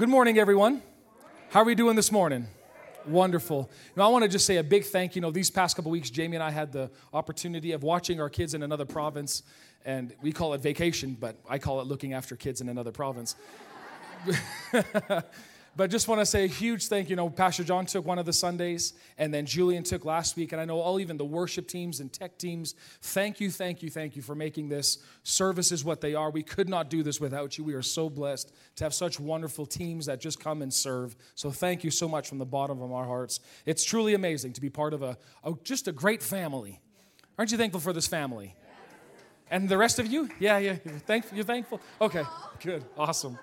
Good morning, everyone. How are we doing this morning? Wonderful. Now, I want to just say a big thank you. You know, these past couple weeks, Jamie and I had the opportunity of watching our kids in another province, and we call it vacation, but I call it looking after kids in another province. But just want to say a huge thank you. You know, Pastor John took one of the Sundays, and then Julian took last week. And I know all even the worship teams and tech teams, thank you, thank you, thank you for making this services what they are. We could not do this without you. We are so blessed to have such wonderful teams that just come and serve. So thank you so much from the bottom of our hearts. It's truly amazing to be part of a, a just a great family. Aren't you thankful for this family? And the rest of you? Yeah, yeah. Thankful? You're thankful? Okay, good. Awesome.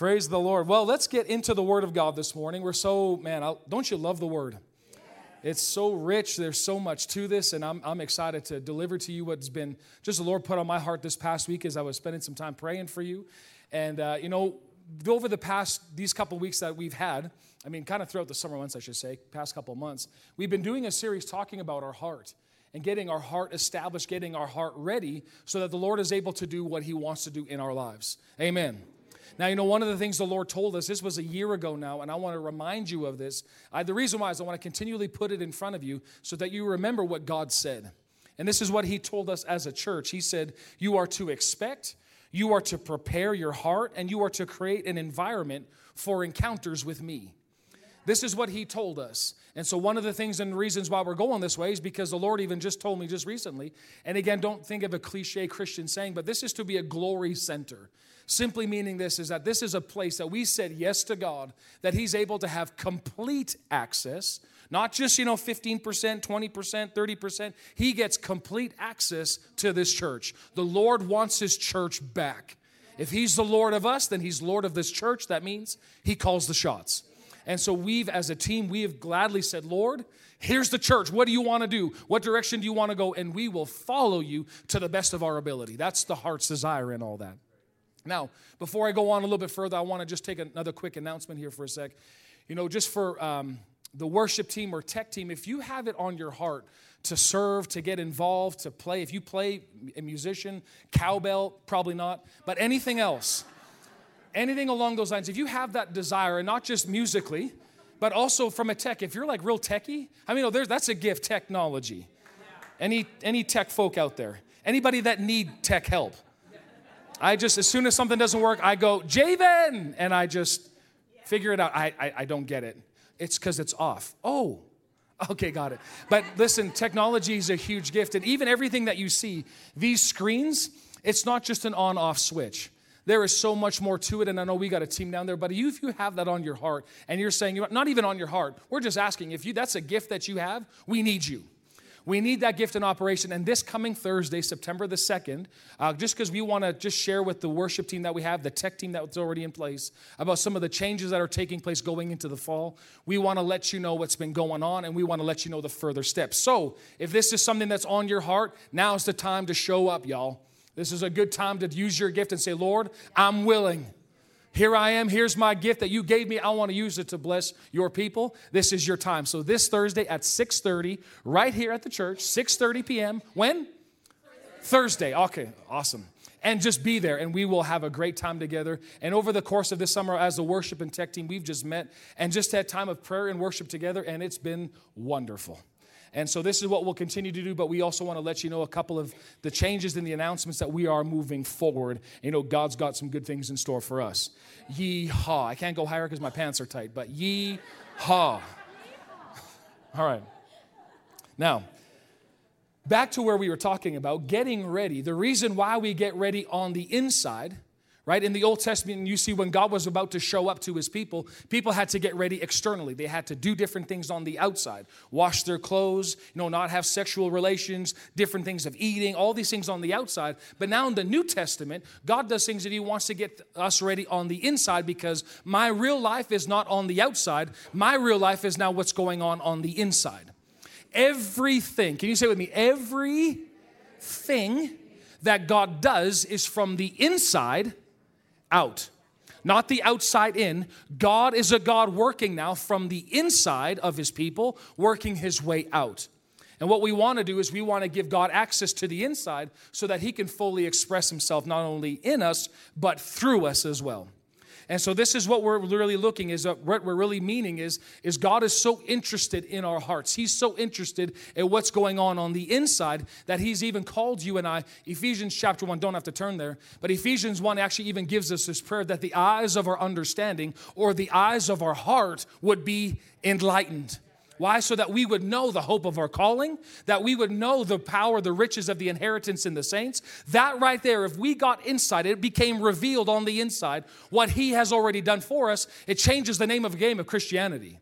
Praise the Lord. Well, let's get into the Word of God this morning. We're so, man, I'll, don't you love the Word? It's so rich. There's so much to this, and I'm, I'm excited to deliver to you what's been just the Lord put on my heart this past week as I was spending some time praying for you. And, uh, you know, over the past, these couple weeks that we've had, I mean, kind of throughout the summer months, I should say, past couple months, we've been doing a series talking about our heart and getting our heart established, getting our heart ready so that the Lord is able to do what He wants to do in our lives. Amen. Now, you know, one of the things the Lord told us, this was a year ago now, and I want to remind you of this. I, the reason why is I want to continually put it in front of you so that you remember what God said. And this is what He told us as a church. He said, You are to expect, you are to prepare your heart, and you are to create an environment for encounters with me. This is what he told us. And so, one of the things and reasons why we're going this way is because the Lord even just told me just recently. And again, don't think of a cliche Christian saying, but this is to be a glory center. Simply meaning this is that this is a place that we said yes to God, that He's able to have complete access, not just, you know, 15%, 20%, 30%. He gets complete access to this church. The Lord wants His church back. If He's the Lord of us, then He's Lord of this church. That means He calls the shots. And so we've, as a team, we have gladly said, Lord, here's the church. What do you want to do? What direction do you want to go? And we will follow you to the best of our ability. That's the heart's desire in all that. Now, before I go on a little bit further, I want to just take another quick announcement here for a sec. You know, just for um, the worship team or tech team, if you have it on your heart to serve, to get involved, to play, if you play a musician, cowbell, probably not, but anything else, anything along those lines, if you have that desire, and not just musically, but also from a tech, if you're like real techie, I mean, oh, that's a gift, technology. Any, any tech folk out there? Anybody that need tech help? I just, as soon as something doesn't work, I go, Javen, and I just figure it out. I, I, I don't get it. It's because it's off. Oh, okay, got it. But listen, technology is a huge gift. And even everything that you see, these screens, it's not just an on off switch. There is so much more to it, and I know we got a team down there. But if you have that on your heart, and you're saying, not even on your heart, we're just asking if you that's a gift that you have, we need you. We need that gift in operation. And this coming Thursday, September the 2nd, uh, just because we want to just share with the worship team that we have, the tech team that's already in place, about some of the changes that are taking place going into the fall, we want to let you know what's been going on and we want to let you know the further steps. So if this is something that's on your heart, now's the time to show up, y'all. This is a good time to use your gift and say, Lord, I'm willing. Here I am. Here's my gift that you gave me. I want to use it to bless your people. This is your time. So this Thursday at 6:30 right here at the church, 6:30 p.m. When? Thursday. Okay, awesome. And just be there, and we will have a great time together. And over the course of this summer, as the worship and tech team, we've just met and just had time of prayer and worship together, and it's been wonderful. And so this is what we'll continue to do, but we also want to let you know a couple of the changes in the announcements that we are moving forward. You know, God's got some good things in store for us. Yee-haw. I can't go higher because my pants are tight, but yee-haw. All right. Now, back to where we were talking about getting ready. The reason why we get ready on the inside – right? In the Old Testament, you see when God was about to show up to his people, people had to get ready externally. They had to do different things on the outside wash their clothes, you know, not have sexual relations, different things of eating, all these things on the outside. But now in the New Testament, God does things that he wants to get us ready on the inside because my real life is not on the outside. My real life is now what's going on on the inside. Everything, can you say with me? Everything that God does is from the inside out, not the outside in. God is a God working now from the inside of his people, working his way out. And what we want to do is we want to give God access to the inside so that he can fully express himself not only in us, but through us as well. And so this is what we're really looking is what we're really meaning is is God is so interested in our hearts. He's so interested in what's going on on the inside that he's even called you and I Ephesians chapter 1 don't have to turn there, but Ephesians 1 actually even gives us this prayer that the eyes of our understanding or the eyes of our heart would be enlightened. Why? So that we would know the hope of our calling, that we would know the power, the riches of the inheritance in the saints. That right there, if we got insight, it became revealed on the inside what He has already done for us. It changes the name of a game of Christianity.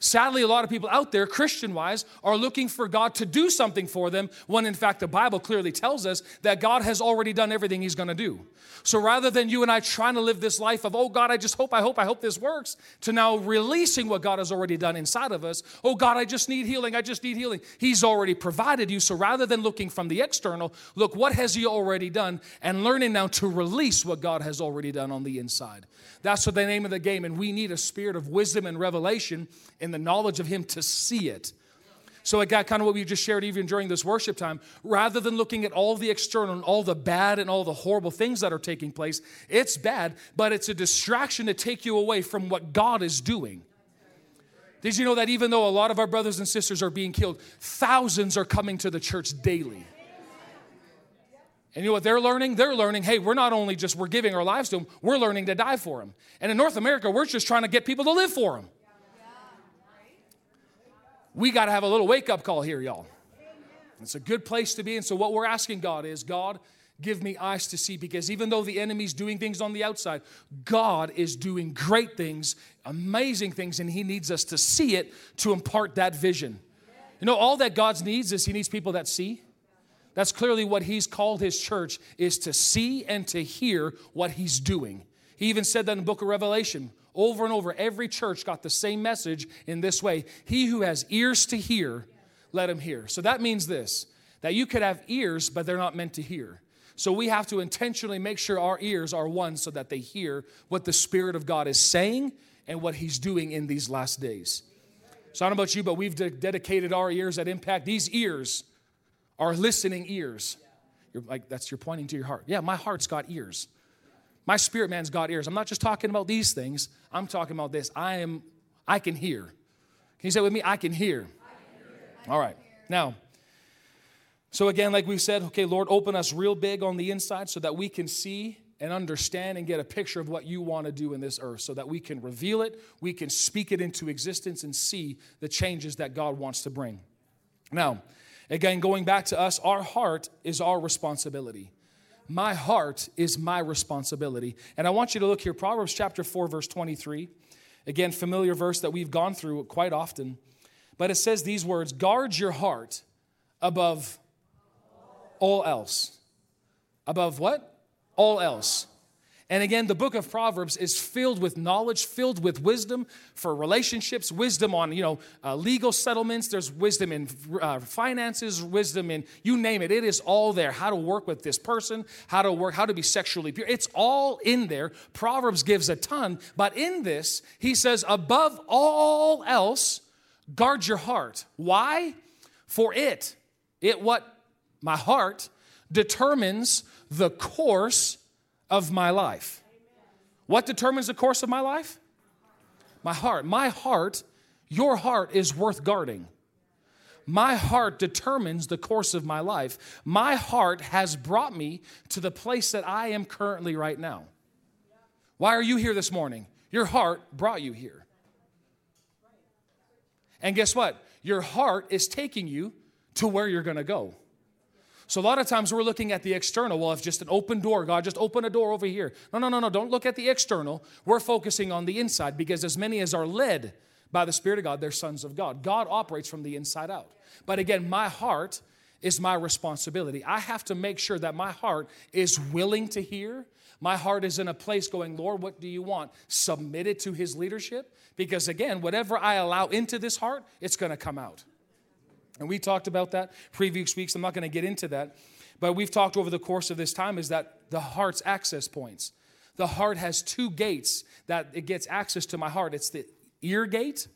Sadly, a lot of people out there, Christian wise, are looking for God to do something for them when in fact the Bible clearly tells us that God has already done everything He's gonna do. So rather than you and I trying to live this life of, oh God, I just hope, I hope, I hope this works, to now releasing what God has already done inside of us, oh God, I just need healing, I just need healing. He's already provided you. So rather than looking from the external, look, what has He already done? And learning now to release what God has already done on the inside. That's what the name of the game. And we need a spirit of wisdom and revelation in the knowledge of Him to see it. So, it got kind of what we just shared even during this worship time. Rather than looking at all the external and all the bad and all the horrible things that are taking place, it's bad, but it's a distraction to take you away from what God is doing. Did you know that even though a lot of our brothers and sisters are being killed, thousands are coming to the church daily? And you know what they're learning? They're learning, hey, we're not only just we're giving our lives to them, we're learning to die for them. And in North America, we're just trying to get people to live for them. We got to have a little wake up call here, y'all. It's a good place to be. And so, what we're asking God is, God, give me eyes to see because even though the enemy's doing things on the outside, God is doing great things, amazing things, and He needs us to see it to impart that vision. You know, all that God needs is He needs people that see. That's clearly what He's called His church is to see and to hear what He's doing. He even said that in the book of Revelation over and over. Every church got the same message in this way He who has ears to hear, let him hear. So that means this that you could have ears, but they're not meant to hear. So we have to intentionally make sure our ears are one so that they hear what the Spirit of God is saying and what He's doing in these last days. So I don't know about you, but we've de- dedicated our ears at Impact. These ears are listening ears. You're like, that's you're pointing to your heart. Yeah, my heart's got ears. My spirit man's got ears. I'm not just talking about these things. I'm talking about this. I am, I can hear. Can you say with me? I can hear. I can hear. All right. Now, so again, like we said, okay, Lord, open us real big on the inside so that we can see and understand and get a picture of what you want to do in this earth so that we can reveal it, we can speak it into existence and see the changes that God wants to bring. Now, again, going back to us, our heart is our responsibility. My heart is my responsibility. And I want you to look here, Proverbs chapter 4, verse 23. Again, familiar verse that we've gone through quite often. But it says these words guard your heart above all else. Above what? All else. And again, the book of Proverbs is filled with knowledge, filled with wisdom for relationships, wisdom on you know uh, legal settlements. There's wisdom in uh, finances, wisdom in you name it. It is all there. How to work with this person, how to work, how to be sexually pure. It's all in there. Proverbs gives a ton, but in this, he says, above all else, guard your heart. Why? For it, it what my heart determines the course of my life. What determines the course of my life? My heart. My heart, your heart is worth guarding. My heart determines the course of my life. My heart has brought me to the place that I am currently right now. Why are you here this morning? Your heart brought you here. And guess what? Your heart is taking you to where you're going to go. So a lot of times we're looking at the external. Well, if just an open door, God, just open a door over here. No, no, no, no. Don't look at the external. We're focusing on the inside because as many as are led by the Spirit of God, they're sons of God. God operates from the inside out. But again, my heart is my responsibility. I have to make sure that my heart is willing to hear. My heart is in a place going, Lord, what do you want? Submitted to his leadership. Because again, whatever I allow into this heart, it's going to come out. And we talked about that previous weeks. I'm not going to get into that. But we've talked over the course of this time is that the heart's access points. The heart has two gates that it gets access to my heart. It's the ear gate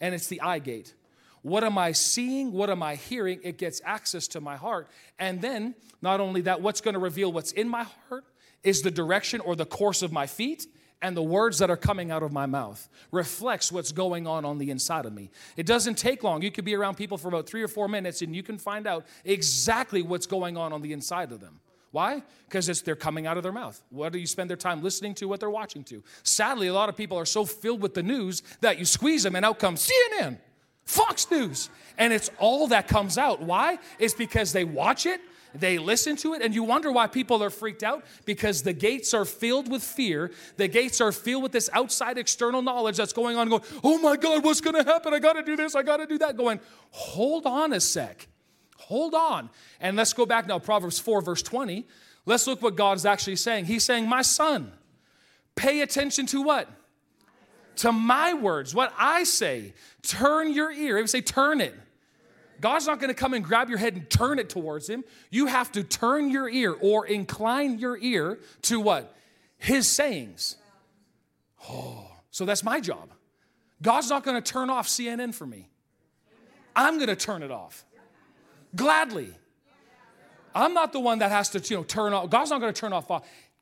and it's the eye gate. What am I seeing? What am I hearing? It gets access to my heart. And then, not only that, what's going to reveal what's in my heart is the direction or the course of my feet and the words that are coming out of my mouth reflects what's going on on the inside of me. It doesn't take long. You could be around people for about 3 or 4 minutes and you can find out exactly what's going on on the inside of them. Why? Because it's they're coming out of their mouth. What do you spend their time listening to? What they're watching to? Sadly, a lot of people are so filled with the news that you squeeze them and out comes CNN, Fox News, and it's all that comes out. Why? It's because they watch it, they listen to it, and you wonder why people are freaked out because the gates are filled with fear. The gates are filled with this outside external knowledge that's going on, going, oh my God, what's gonna happen? I gotta do this, I gotta do that. Going, hold on a sec. Hold on. And let's go back now, Proverbs 4, verse 20. Let's look what God's actually saying. He's saying, My son, pay attention to what? To my words, what I say. Turn your ear. He say, turn it. God's not going to come and grab your head and turn it towards him. You have to turn your ear or incline your ear to what? His sayings. Oh, so that's my job. God's not going to turn off CNN for me. I'm going to turn it off gladly. I'm not the one that has to, you know, turn off. God's not going to turn off.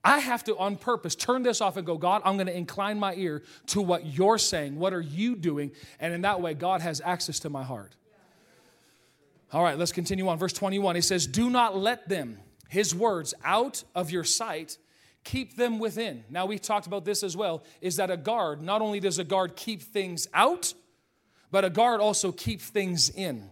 I have to, on purpose, turn this off and go, God, I'm going to incline my ear to what you're saying. What are you doing? And in that way, God has access to my heart. All right, let's continue on. Verse 21, he says, Do not let them, his words, out of your sight, keep them within. Now, we talked about this as well, is that a guard, not only does a guard keep things out, but a guard also keeps things in.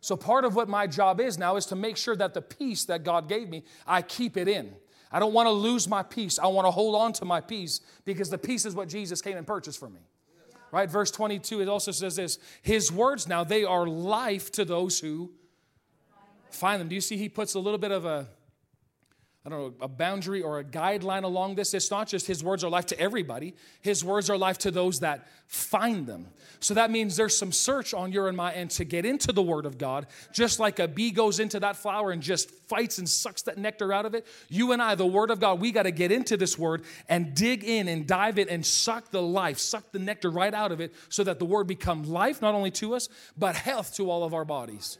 So, part of what my job is now is to make sure that the peace that God gave me, I keep it in. I don't want to lose my peace. I want to hold on to my peace because the peace is what Jesus came and purchased for me. Right? Verse 22, it also says this His words now, they are life to those who find them. Do you see he puts a little bit of a I don't know, a boundary or a guideline along this. It's not just his words are life to everybody, his words are life to those that find them. So that means there's some search on your and my end to get into the word of God. Just like a bee goes into that flower and just fights and sucks that nectar out of it, you and I, the word of God, we got to get into this word and dig in and dive in and suck the life, suck the nectar right out of it so that the word become life not only to us, but health to all of our bodies.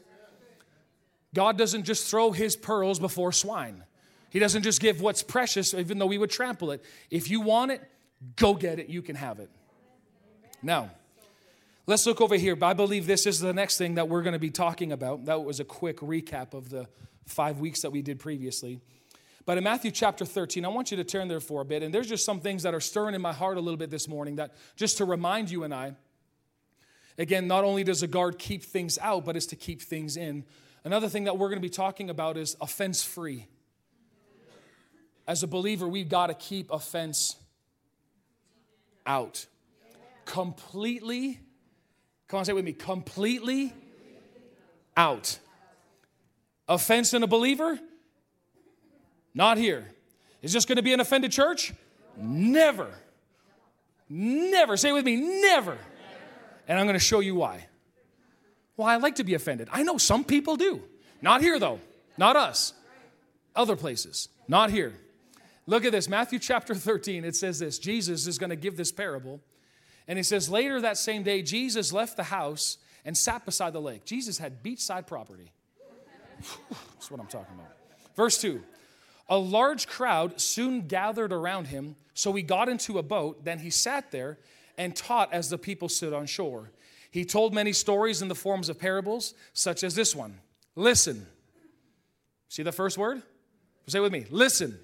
God doesn't just throw his pearls before swine. He doesn't just give what's precious, even though we would trample it. If you want it, go get it. You can have it. Now, let's look over here. I believe this is the next thing that we're going to be talking about. That was a quick recap of the five weeks that we did previously. But in Matthew chapter 13, I want you to turn there for a bit. And there's just some things that are stirring in my heart a little bit this morning that just to remind you and I, again, not only does a guard keep things out, but it's to keep things in. Another thing that we're going to be talking about is offense free as a believer, we've got to keep offense out. Completely, come on, say with me, completely out. Offense in a believer? Not here. Is this going to be an offended church? Never. Never. Say with me, never. And I'm going to show you why. Well, I like to be offended. I know some people do. Not here, though. Not us. Other places. Not here. Look at this Matthew chapter 13. It says this Jesus is going to give this parable. And he says, Later that same day, Jesus left the house and sat beside the lake. Jesus had beachside property. That's what I'm talking about. Verse 2 A large crowd soon gathered around him, so he got into a boat. Then he sat there and taught as the people stood on shore. He told many stories in the forms of parables, such as this one Listen. See the first word? Say with me. Listen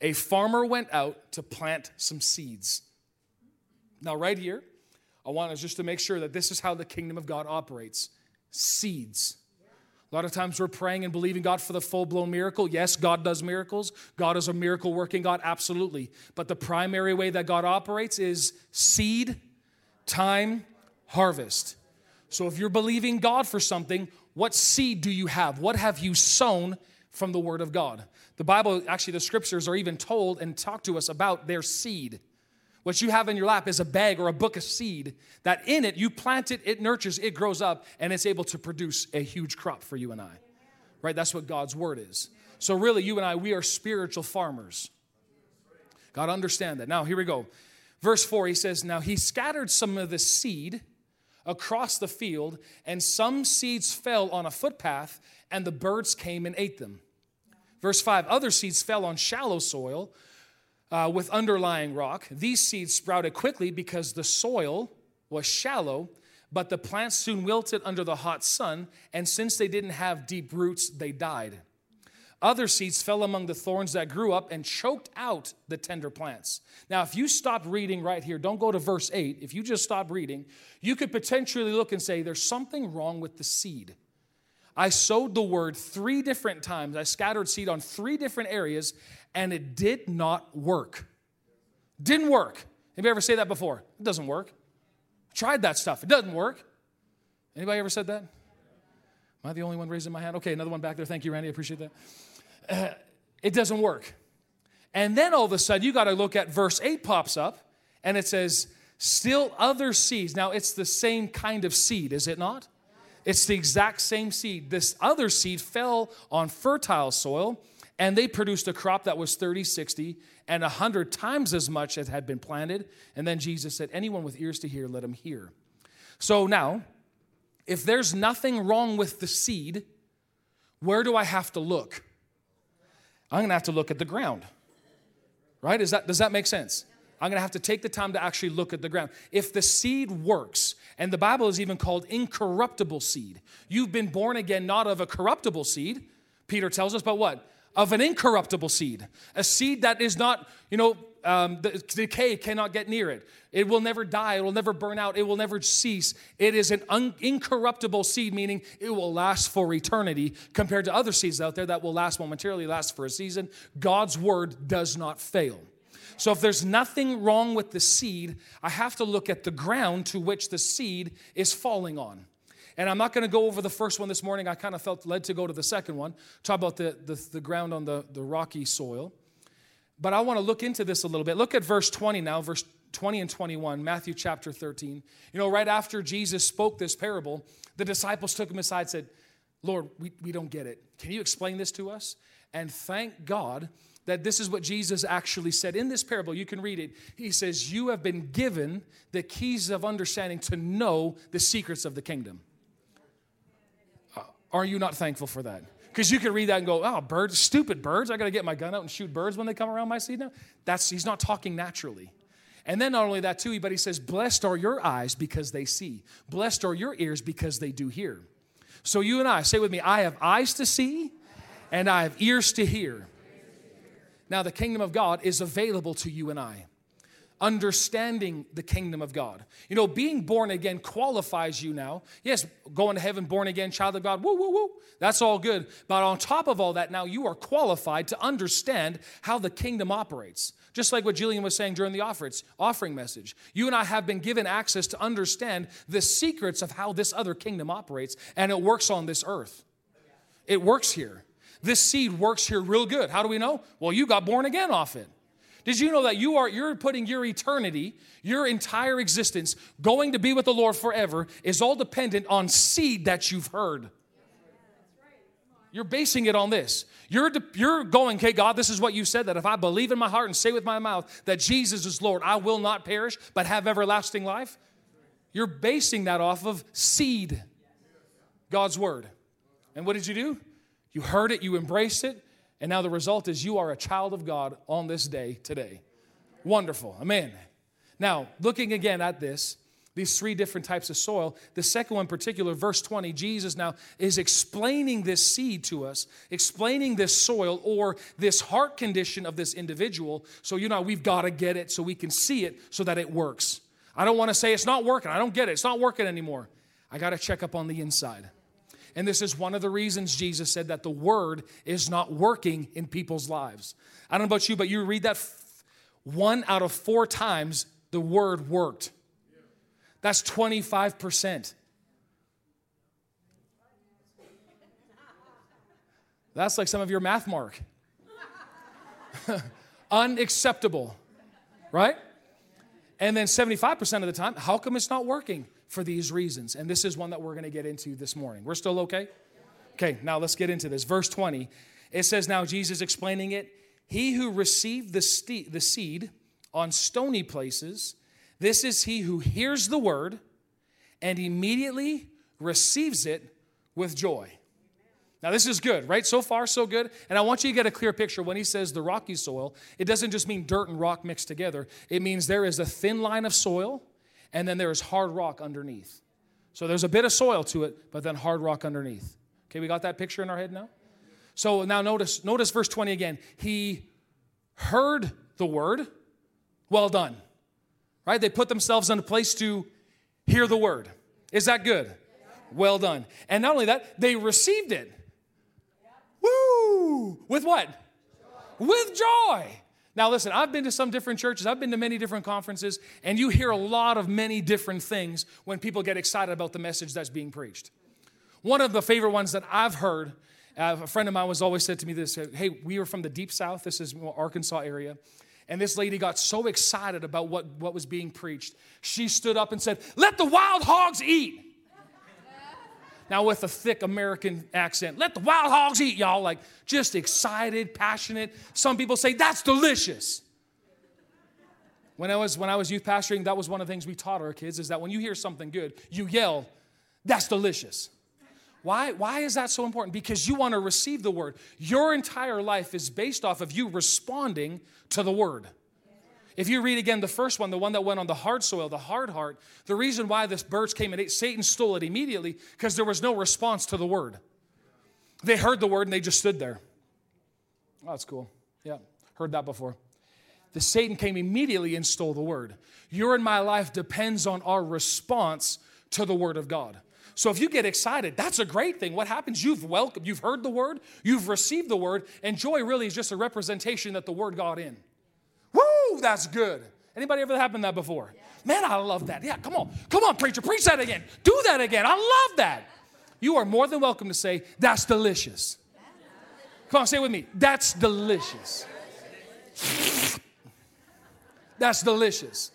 a farmer went out to plant some seeds. Now, right here, I want us just to make sure that this is how the kingdom of God operates seeds. A lot of times we're praying and believing God for the full blown miracle. Yes, God does miracles. God is a miracle working God, absolutely. But the primary way that God operates is seed, time, harvest. So if you're believing God for something, what seed do you have? What have you sown from the Word of God? The Bible, actually, the scriptures are even told and talk to us about their seed. What you have in your lap is a bag or a book of seed that in it you plant it, it nurtures, it grows up, and it's able to produce a huge crop for you and I. Right? That's what God's word is. So, really, you and I, we are spiritual farmers. God understand that. Now, here we go. Verse 4, he says, Now he scattered some of the seed across the field, and some seeds fell on a footpath, and the birds came and ate them. Verse 5 Other seeds fell on shallow soil. uh, with underlying rock. These seeds sprouted quickly because the soil was shallow, but the plants soon wilted under the hot sun, and since they didn't have deep roots, they died. Other seeds fell among the thorns that grew up and choked out the tender plants. Now, if you stop reading right here, don't go to verse 8. If you just stop reading, you could potentially look and say, There's something wrong with the seed. I sowed the word three different times. I scattered seed on three different areas, and it did not work. Didn't work. Anybody ever say that before? It doesn't work. Tried that stuff. It doesn't work. Anybody ever said that? Am I the only one raising my hand? Okay, another one back there. Thank you, Randy. I appreciate that. Uh, it doesn't work. And then all of a sudden, you got to look at verse 8 pops up, and it says, Still other seeds. Now, it's the same kind of seed, is it not? It's the exact same seed. This other seed fell on fertile soil, and they produced a crop that was 30, 60, and 100 times as much as had been planted. And then Jesus said, Anyone with ears to hear, let him hear. So now, if there's nothing wrong with the seed, where do I have to look? I'm to have to look at the ground. Right? Is that, does that make sense? I'm to have to take the time to actually look at the ground. If the seed works, and the Bible is even called incorruptible seed, you've been born again not of a corruptible seed, Peter tells us, but what? Of an incorruptible seed. A seed that is not, you know, um, the decay cannot get near it. It will never die. It will never burn out. It will never cease. It is an un- incorruptible seed, meaning it will last for eternity compared to other seeds out there that will last momentarily, last for a season. God's word does not fail. So if there's nothing wrong with the seed, I have to look at the ground to which the seed is falling on. And I'm not going to go over the first one this morning. I kind of felt led to go to the second one, talk about the, the, the ground on the, the rocky soil. But I want to look into this a little bit. Look at verse 20 now, verse 20 and 21, Matthew chapter 13. You know, right after Jesus spoke this parable, the disciples took him aside and said, Lord, we, we don't get it. Can you explain this to us? And thank God that this is what Jesus actually said in this parable. You can read it. He says, You have been given the keys of understanding to know the secrets of the kingdom. Uh, are you not thankful for that? Because you could read that and go, oh, birds, stupid birds. I got to get my gun out and shoot birds when they come around my seed now. That's, he's not talking naturally. And then not only that, too, but he says, Blessed are your eyes because they see. Blessed are your ears because they do hear. So you and I, say with me, I have eyes to see and I have ears to hear. Now, the kingdom of God is available to you and I understanding the kingdom of God. You know, being born again qualifies you now. Yes, going to heaven, born again, child of God, woo, woo, woo. That's all good. But on top of all that, now you are qualified to understand how the kingdom operates. Just like what Jillian was saying during the offering message. You and I have been given access to understand the secrets of how this other kingdom operates, and it works on this earth. It works here. This seed works here real good. How do we know? Well, you got born again off it. Did you know that you are you're putting your eternity, your entire existence, going to be with the Lord forever is all dependent on seed that you've heard. You're basing it on this. You're, you're going, okay, God, this is what you said that if I believe in my heart and say with my mouth that Jesus is Lord, I will not perish but have everlasting life. You're basing that off of seed, God's word. And what did you do? You heard it, you embraced it, and now the result is you are a child of God on this day today. Wonderful. Amen. Now, looking again at this, these three different types of soil. The second one, in particular, verse 20, Jesus now is explaining this seed to us, explaining this soil or this heart condition of this individual. So, you know, we've got to get it so we can see it so that it works. I don't want to say it's not working. I don't get it. It's not working anymore. I got to check up on the inside. And this is one of the reasons Jesus said that the word is not working in people's lives. I don't know about you, but you read that f- one out of four times the word worked. That's 25%. That's like some of your math mark. Unacceptable, right? And then 75% of the time, how come it's not working? For these reasons. And this is one that we're going to get into this morning. We're still okay? Okay, now let's get into this. Verse 20, it says, Now Jesus explaining it, he who received the, the seed on stony places, this is he who hears the word and immediately receives it with joy. Now, this is good, right? So far, so good. And I want you to get a clear picture. When he says the rocky soil, it doesn't just mean dirt and rock mixed together, it means there is a thin line of soil and then there is hard rock underneath. So there's a bit of soil to it, but then hard rock underneath. Okay, we got that picture in our head now? So now notice, notice verse 20 again. He heard the word, well done. Right? They put themselves in a place to hear the word. Is that good? Well done. And not only that, they received it. Woo! With what? With joy. Now, listen, I've been to some different churches, I've been to many different conferences, and you hear a lot of many different things when people get excited about the message that's being preached. One of the favorite ones that I've heard, uh, a friend of mine was always said to me this Hey, we were from the deep south, this is Arkansas area. And this lady got so excited about what, what was being preached. She stood up and said, Let the wild hogs eat. Now, with a thick American accent, let the wild hogs eat, y'all. Like, just excited, passionate. Some people say, That's delicious. When I was when I was youth pastoring, that was one of the things we taught our kids is that when you hear something good, you yell, "That's delicious." Why, why is that so important? Because you want to receive the word. Your entire life is based off of you responding to the word. If you read again the first one, the one that went on the hard soil, the hard heart, the reason why this birds came and ate, Satan stole it immediately because there was no response to the word. They heard the word and they just stood there. Oh, that's cool. Yeah, heard that before. The Satan came immediately and stole the word. Your and my life depends on our response to the word of God. So if you get excited, that's a great thing. What happens? You've welcomed, you've heard the word, you've received the word, and joy really is just a representation that the word got in. That's good. Anybody ever happened that before? Man, I love that. Yeah, come on. Come on, preacher, preach that again. Do that again. I love that. You are more than welcome to say, that's delicious. Come on, say it with me. That's delicious. That's delicious.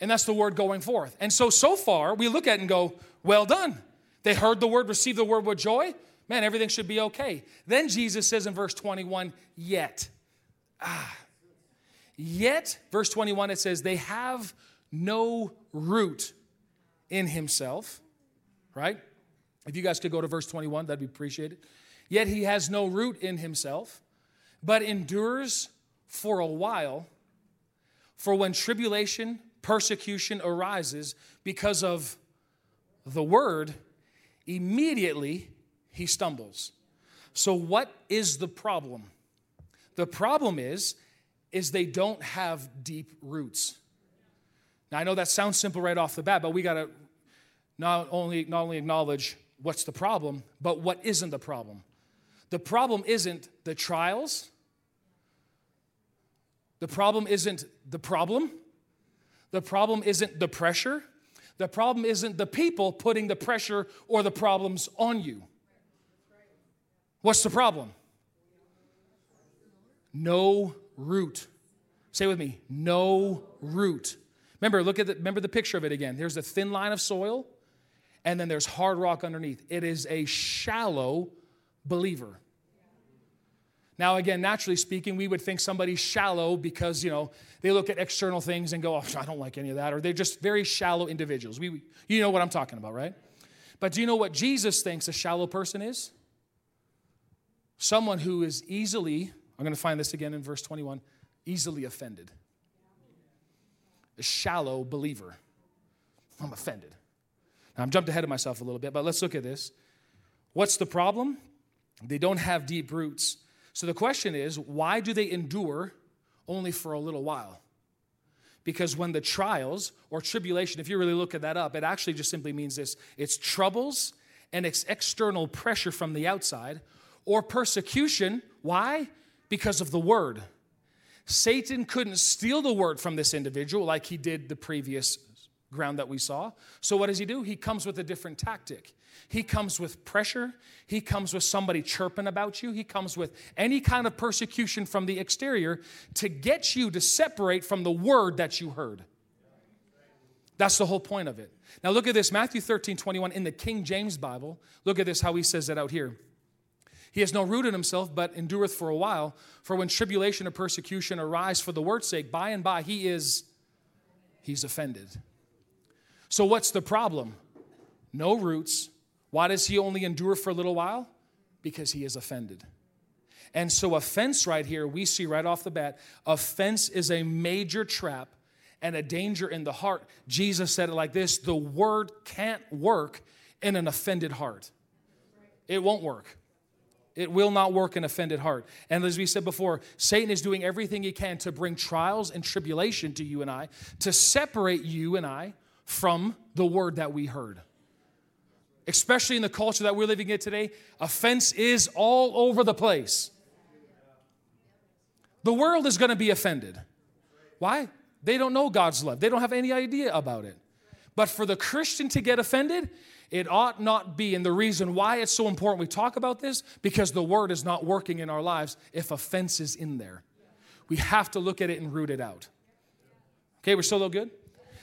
And that's the word going forth. And so, so far, we look at and go, well done. They heard the word, received the word with joy. Man, everything should be okay. Then Jesus says in verse 21, yet. Ah. Yet, verse 21, it says, they have no root in himself, right? If you guys could go to verse 21, that'd be appreciated. Yet he has no root in himself, but endures for a while. For when tribulation, persecution arises because of the word, immediately he stumbles. So what is the problem? The problem is is they don't have deep roots. Now I know that sounds simple right off the bat, but we got to not only not only acknowledge what's the problem, but what isn't the problem. The problem isn't the trials. The problem isn't the problem. The problem isn't the pressure. The problem isn't the people putting the pressure or the problems on you. What's the problem? No root. Say with me, no root. Remember, look at the, remember the picture of it again. There's a thin line of soil, and then there's hard rock underneath. It is a shallow believer. Now, again, naturally speaking, we would think somebody's shallow because, you know, they look at external things and go, oh, I don't like any of that, or they're just very shallow individuals. We, you know what I'm talking about, right? But do you know what Jesus thinks a shallow person is? Someone who is easily, I'm going to find this again in verse 21, easily offended. A shallow believer. I'm offended. Now, I'm jumped ahead of myself a little bit, but let's look at this. What's the problem? They don't have deep roots. So the question is why do they endure only for a little while? Because when the trials or tribulation, if you really look at that up, it actually just simply means this it's troubles and it's external pressure from the outside or persecution. Why? Because of the word. Satan couldn't steal the word from this individual like he did the previous ground that we saw. So, what does he do? He comes with a different tactic. He comes with pressure. He comes with somebody chirping about you. He comes with any kind of persecution from the exterior to get you to separate from the word that you heard. That's the whole point of it. Now, look at this Matthew 13, 21 in the King James Bible. Look at this, how he says it out here. He has no root in himself, but endureth for a while. For when tribulation or persecution arise for the word's sake, by and by he is, he's offended. So, what's the problem? No roots. Why does he only endure for a little while? Because he is offended. And so, offense right here, we see right off the bat, offense is a major trap and a danger in the heart. Jesus said it like this the word can't work in an offended heart, it won't work. It will not work in offended heart. And as we said before, Satan is doing everything he can to bring trials and tribulation to you and I, to separate you and I from the word that we heard. Especially in the culture that we're living in today, offense is all over the place. The world is going to be offended. Why? They don't know God's love, they don't have any idea about it. But for the Christian to get offended, it ought not be. And the reason why it's so important we talk about this, because the word is not working in our lives if offense is in there. We have to look at it and root it out. Okay, we're still good?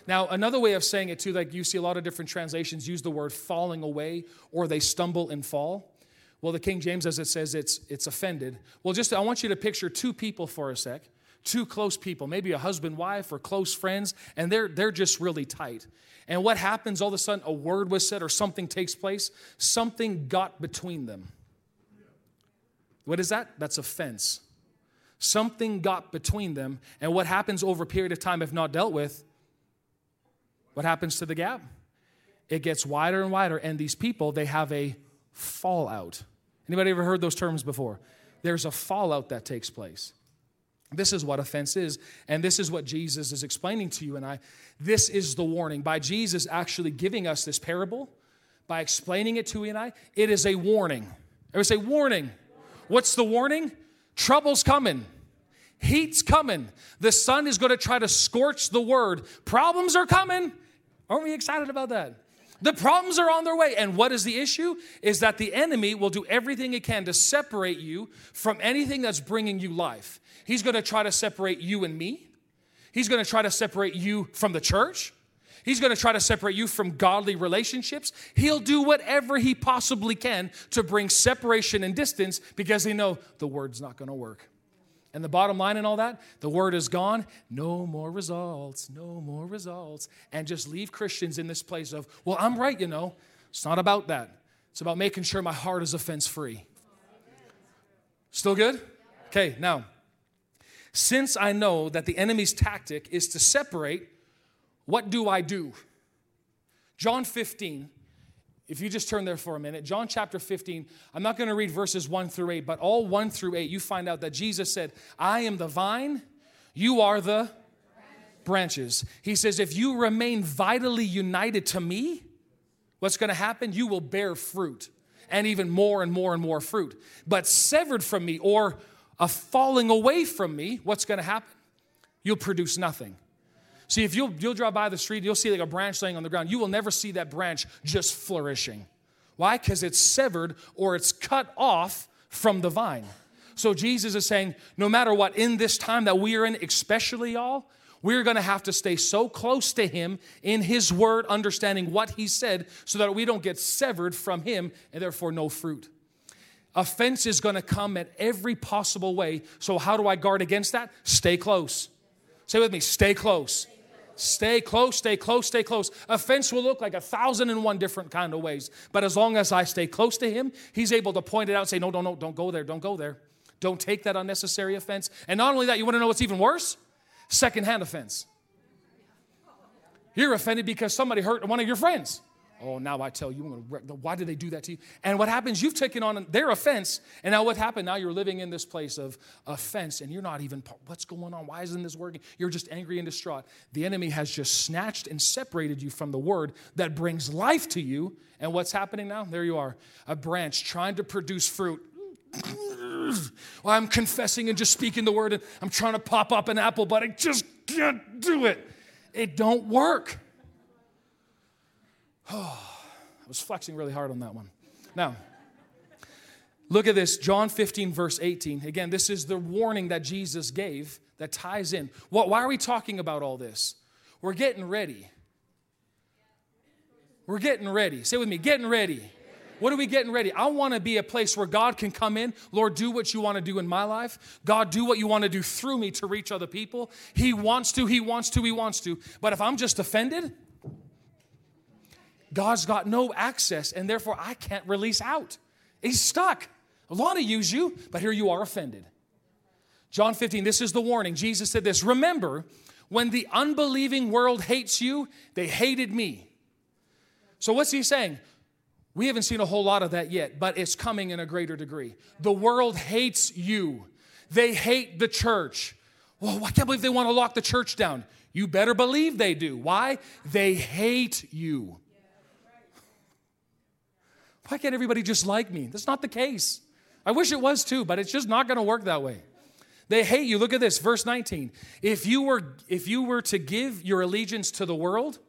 Now, another way of saying it too, like you see a lot of different translations use the word falling away or they stumble and fall. Well, the King James, as it says, it's, it's offended. Well, just I want you to picture two people for a sec, two close people, maybe a husband, wife, or close friends, and they're, they're just really tight. And what happens all of a sudden? A word was said or something takes place, something got between them. What is that? That's offense. Something got between them, and what happens over a period of time, if not dealt with, what happens to the gap? It gets wider and wider, and these people, they have a fallout. Anybody ever heard those terms before? There's a fallout that takes place. This is what offense is, and this is what Jesus is explaining to you and I. This is the warning. By Jesus actually giving us this parable, by explaining it to you and I, it is a warning. Would say, warning. What's the warning? Trouble's coming. Heat's coming. The sun is going to try to scorch the word. Problems are coming. Aren't we excited about that? The problems are on their way. And what is the issue? Is that the enemy will do everything he can to separate you from anything that's bringing you life. He's going to try to separate you and me. He's going to try to separate you from the church. He's going to try to separate you from godly relationships. He'll do whatever he possibly can to bring separation and distance because they know the word's not going to work. And the bottom line in all that, the word is gone, no more results, no more results. And just leave Christians in this place of, well, I'm right, you know. It's not about that. It's about making sure my heart is offense free. Still good? Okay, now, since I know that the enemy's tactic is to separate, what do I do? John 15, if you just turn there for a minute, John chapter 15, I'm not going to read verses 1 through 8, but all 1 through 8, you find out that Jesus said, I am the vine, you are the branches. He says, if you remain vitally united to me, what's going to happen? You will bear fruit and even more and more and more fruit. But severed from me or a falling away from me, what's going to happen? You'll produce nothing. See, if you'll, you'll drive by the street, you'll see like a branch laying on the ground. You will never see that branch just flourishing. Why? Because it's severed or it's cut off from the vine. So Jesus is saying, no matter what, in this time that we are in, especially y'all, we're going to have to stay so close to him in his word, understanding what he said, so that we don't get severed from him and therefore no fruit. Offense is going to come at every possible way. So, how do I guard against that? Stay close. Say with me, stay close. Stay close, stay close, stay close. Offense will look like a thousand and one different kind of ways. But as long as I stay close to him, he's able to point it out and say, no, no, no, don't go there, don't go there. Don't take that unnecessary offense. And not only that, you want to know what's even worse? Secondhand offense. You're offended because somebody hurt one of your friends. Oh, now I tell you, why did they do that to you? And what happens? You've taken on their offense, and now what happened? Now you're living in this place of offense, and you're not even, what's going on? Why isn't this working? You're just angry and distraught. The enemy has just snatched and separated you from the word that brings life to you. And what's happening now? There you are, a branch trying to produce fruit. well, I'm confessing and just speaking the word, and I'm trying to pop up an apple, but I just can't do it. It don't work. Oh, I was flexing really hard on that one. Now, look at this John 15, verse 18. Again, this is the warning that Jesus gave that ties in. What, why are we talking about all this? We're getting ready. We're getting ready. Say with me, getting ready. What are we getting ready? I want to be a place where God can come in. Lord, do what you want to do in my life. God, do what you want to do through me to reach other people. He wants to, He wants to, He wants to. But if I'm just offended, God's got no access, and therefore I can't release out. He's stuck. I want to use you, but here you are offended. John 15, this is the warning. Jesus said this Remember, when the unbelieving world hates you, they hated me. So, what's he saying? We haven't seen a whole lot of that yet, but it's coming in a greater degree. The world hates you, they hate the church. Well, I can't believe they want to lock the church down. You better believe they do. Why? They hate you. Why can't everybody just like me? That's not the case. I wish it was too, but it's just not going to work that way. They hate you. Look at this, verse 19. If you were if you were to give your allegiance to the world,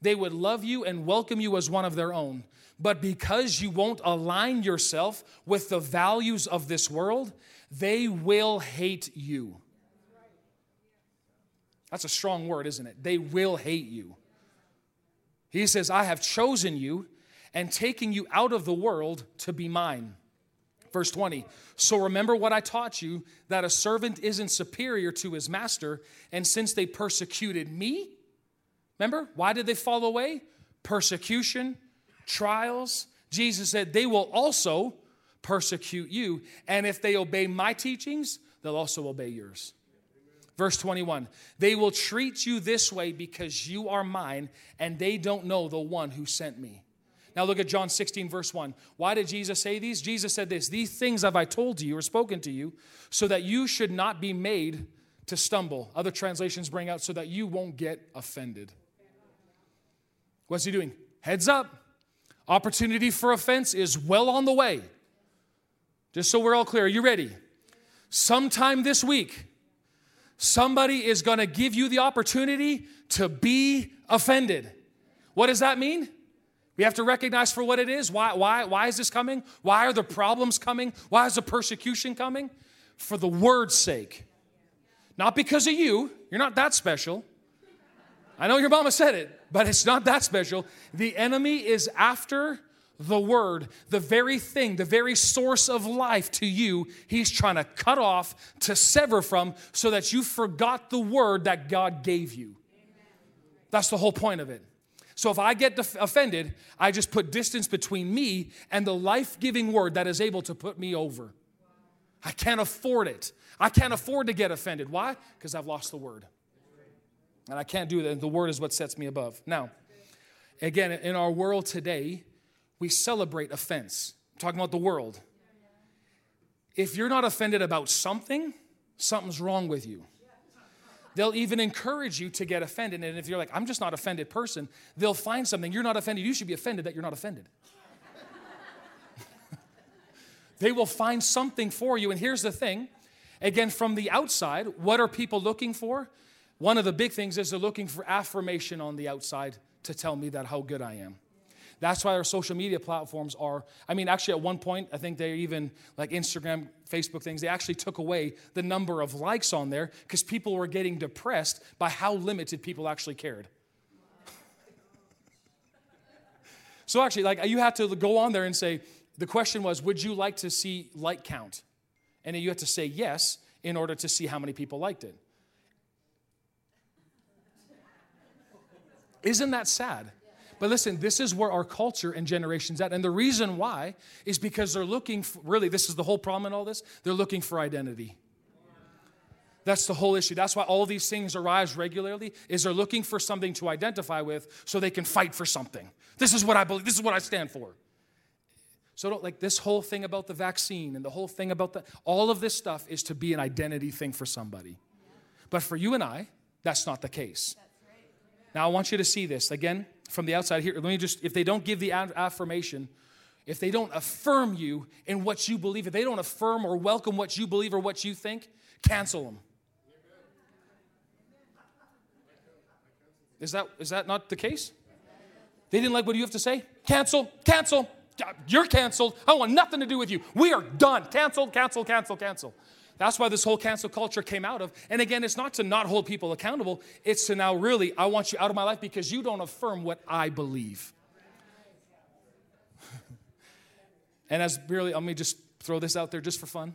they would love you and welcome you as one of their own. But because you won't align yourself with the values of this world, they will hate you. That's a strong word, isn't it? They will hate you. He says, I have chosen you and taking you out of the world to be mine. Verse 20. So remember what I taught you that a servant isn't superior to his master. And since they persecuted me, remember, why did they fall away? Persecution, trials. Jesus said, They will also persecute you. And if they obey my teachings, they'll also obey yours. Verse 21 They will treat you this way because you are mine, and they don't know the one who sent me. Now look at John 16, verse 1. Why did Jesus say these? Jesus said this These things have I told you or spoken to you, so that you should not be made to stumble. Other translations bring out so that you won't get offended. What's he doing? Heads up. Opportunity for offense is well on the way. Just so we're all clear, are you ready? Sometime this week, somebody is going to give you the opportunity to be offended. What does that mean? We have to recognize for what it is. Why, why, why is this coming? Why are the problems coming? Why is the persecution coming? For the word's sake. Not because of you. You're not that special. I know your mama said it, but it's not that special. The enemy is after the word, the very thing, the very source of life to you, he's trying to cut off, to sever from, so that you forgot the word that God gave you. That's the whole point of it. So if I get offended, I just put distance between me and the life giving word that is able to put me over. I can't afford it. I can't afford to get offended. Why? Because I've lost the word. And I can't do that. The word is what sets me above. Now, again, in our world today, we celebrate offense. I'm talking about the world. If you're not offended about something, something's wrong with you. They'll even encourage you to get offended. And if you're like, I'm just not offended person, they'll find something. You're not offended. You should be offended that you're not offended. they will find something for you. And here's the thing again, from the outside, what are people looking for? One of the big things is they're looking for affirmation on the outside to tell me that how good I am. That's why our social media platforms are. I mean, actually, at one point, I think they even, like Instagram, Facebook things, they actually took away the number of likes on there because people were getting depressed by how limited people actually cared. so, actually, like, you had to go on there and say, the question was, would you like to see like count? And you had to say yes in order to see how many people liked it. Isn't that sad? But listen, this is where our culture and generations at. And the reason why is because they're looking for, really, this is the whole problem in all this. They're looking for identity. That's the whole issue. That's why all these things arise regularly is they're looking for something to identify with so they can fight for something. This is what I believe. This is what I stand for. So don't like this whole thing about the vaccine and the whole thing about the all of this stuff is to be an identity thing for somebody. But for you and I, that's not the case. Now I want you to see this again from the outside here. Let me just, if they don't give the affirmation, if they don't affirm you in what you believe, if they don't affirm or welcome what you believe or what you think, cancel them. Is that, is that not the case? They didn't like what you have to say? Cancel, cancel. You're canceled. I want nothing to do with you. We are done. Cancel, cancel, cancel, cancel. That's why this whole cancel culture came out of. And again, it's not to not hold people accountable, it's to now really, I want you out of my life because you don't affirm what I believe. and as really, let me just throw this out there just for fun.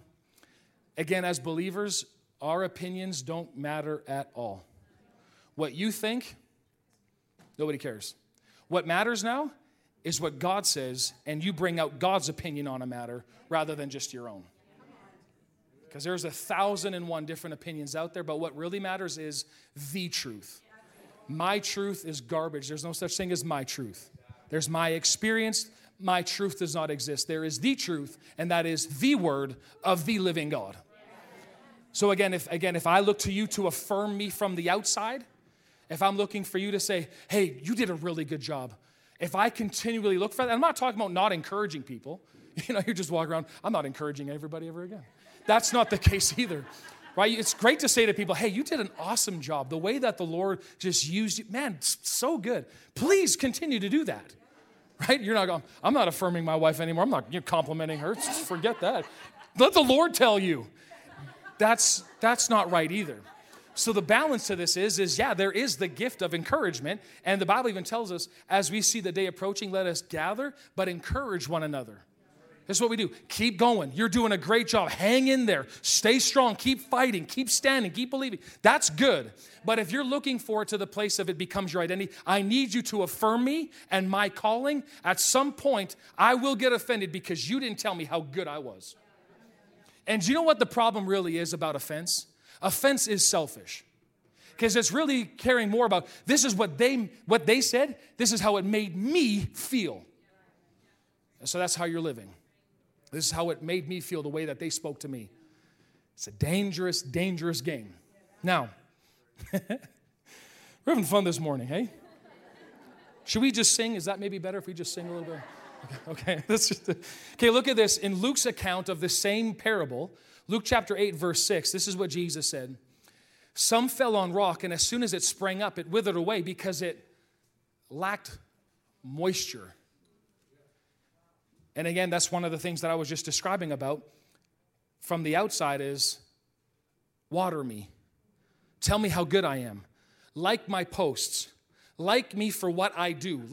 Again, as believers, our opinions don't matter at all. What you think, nobody cares. What matters now is what God says, and you bring out God's opinion on a matter rather than just your own. Because there's a thousand and one different opinions out there, but what really matters is the truth. My truth is garbage. There's no such thing as my truth. There's my experience. My truth does not exist. There is the truth, and that is the word of the living God. So again, if again, if I look to you to affirm me from the outside, if I'm looking for you to say, hey, you did a really good job, if I continually look for that, I'm not talking about not encouraging people. You know, you just walk around, I'm not encouraging everybody ever again. That's not the case either. Right? It's great to say to people, hey, you did an awesome job. The way that the Lord just used you, man, so good. Please continue to do that. Right? You're not going, I'm not affirming my wife anymore. I'm not complimenting her. Just forget that. Let the Lord tell you. That's that's not right either. So the balance to this is, is yeah, there is the gift of encouragement. And the Bible even tells us, as we see the day approaching, let us gather, but encourage one another. This is what we do. Keep going. You're doing a great job. Hang in there. Stay strong. Keep fighting. Keep standing. Keep believing. That's good. But if you're looking for it to the place of it becomes your identity, I need you to affirm me and my calling. At some point, I will get offended because you didn't tell me how good I was. And you know what the problem really is about offense? Offense is selfish. Because it's really caring more about this is what they what they said, this is how it made me feel. So that's how you're living. This is how it made me feel the way that they spoke to me. It's a dangerous, dangerous game. Now, we're having fun this morning, hey? Should we just sing? Is that maybe better if we just sing a little bit? Okay, okay. Just, okay, look at this. In Luke's account of the same parable, Luke chapter 8, verse 6, this is what Jesus said. Some fell on rock, and as soon as it sprang up, it withered away because it lacked moisture. And again, that's one of the things that I was just describing about from the outside is water me. Tell me how good I am. Like my posts. Like me for what I do.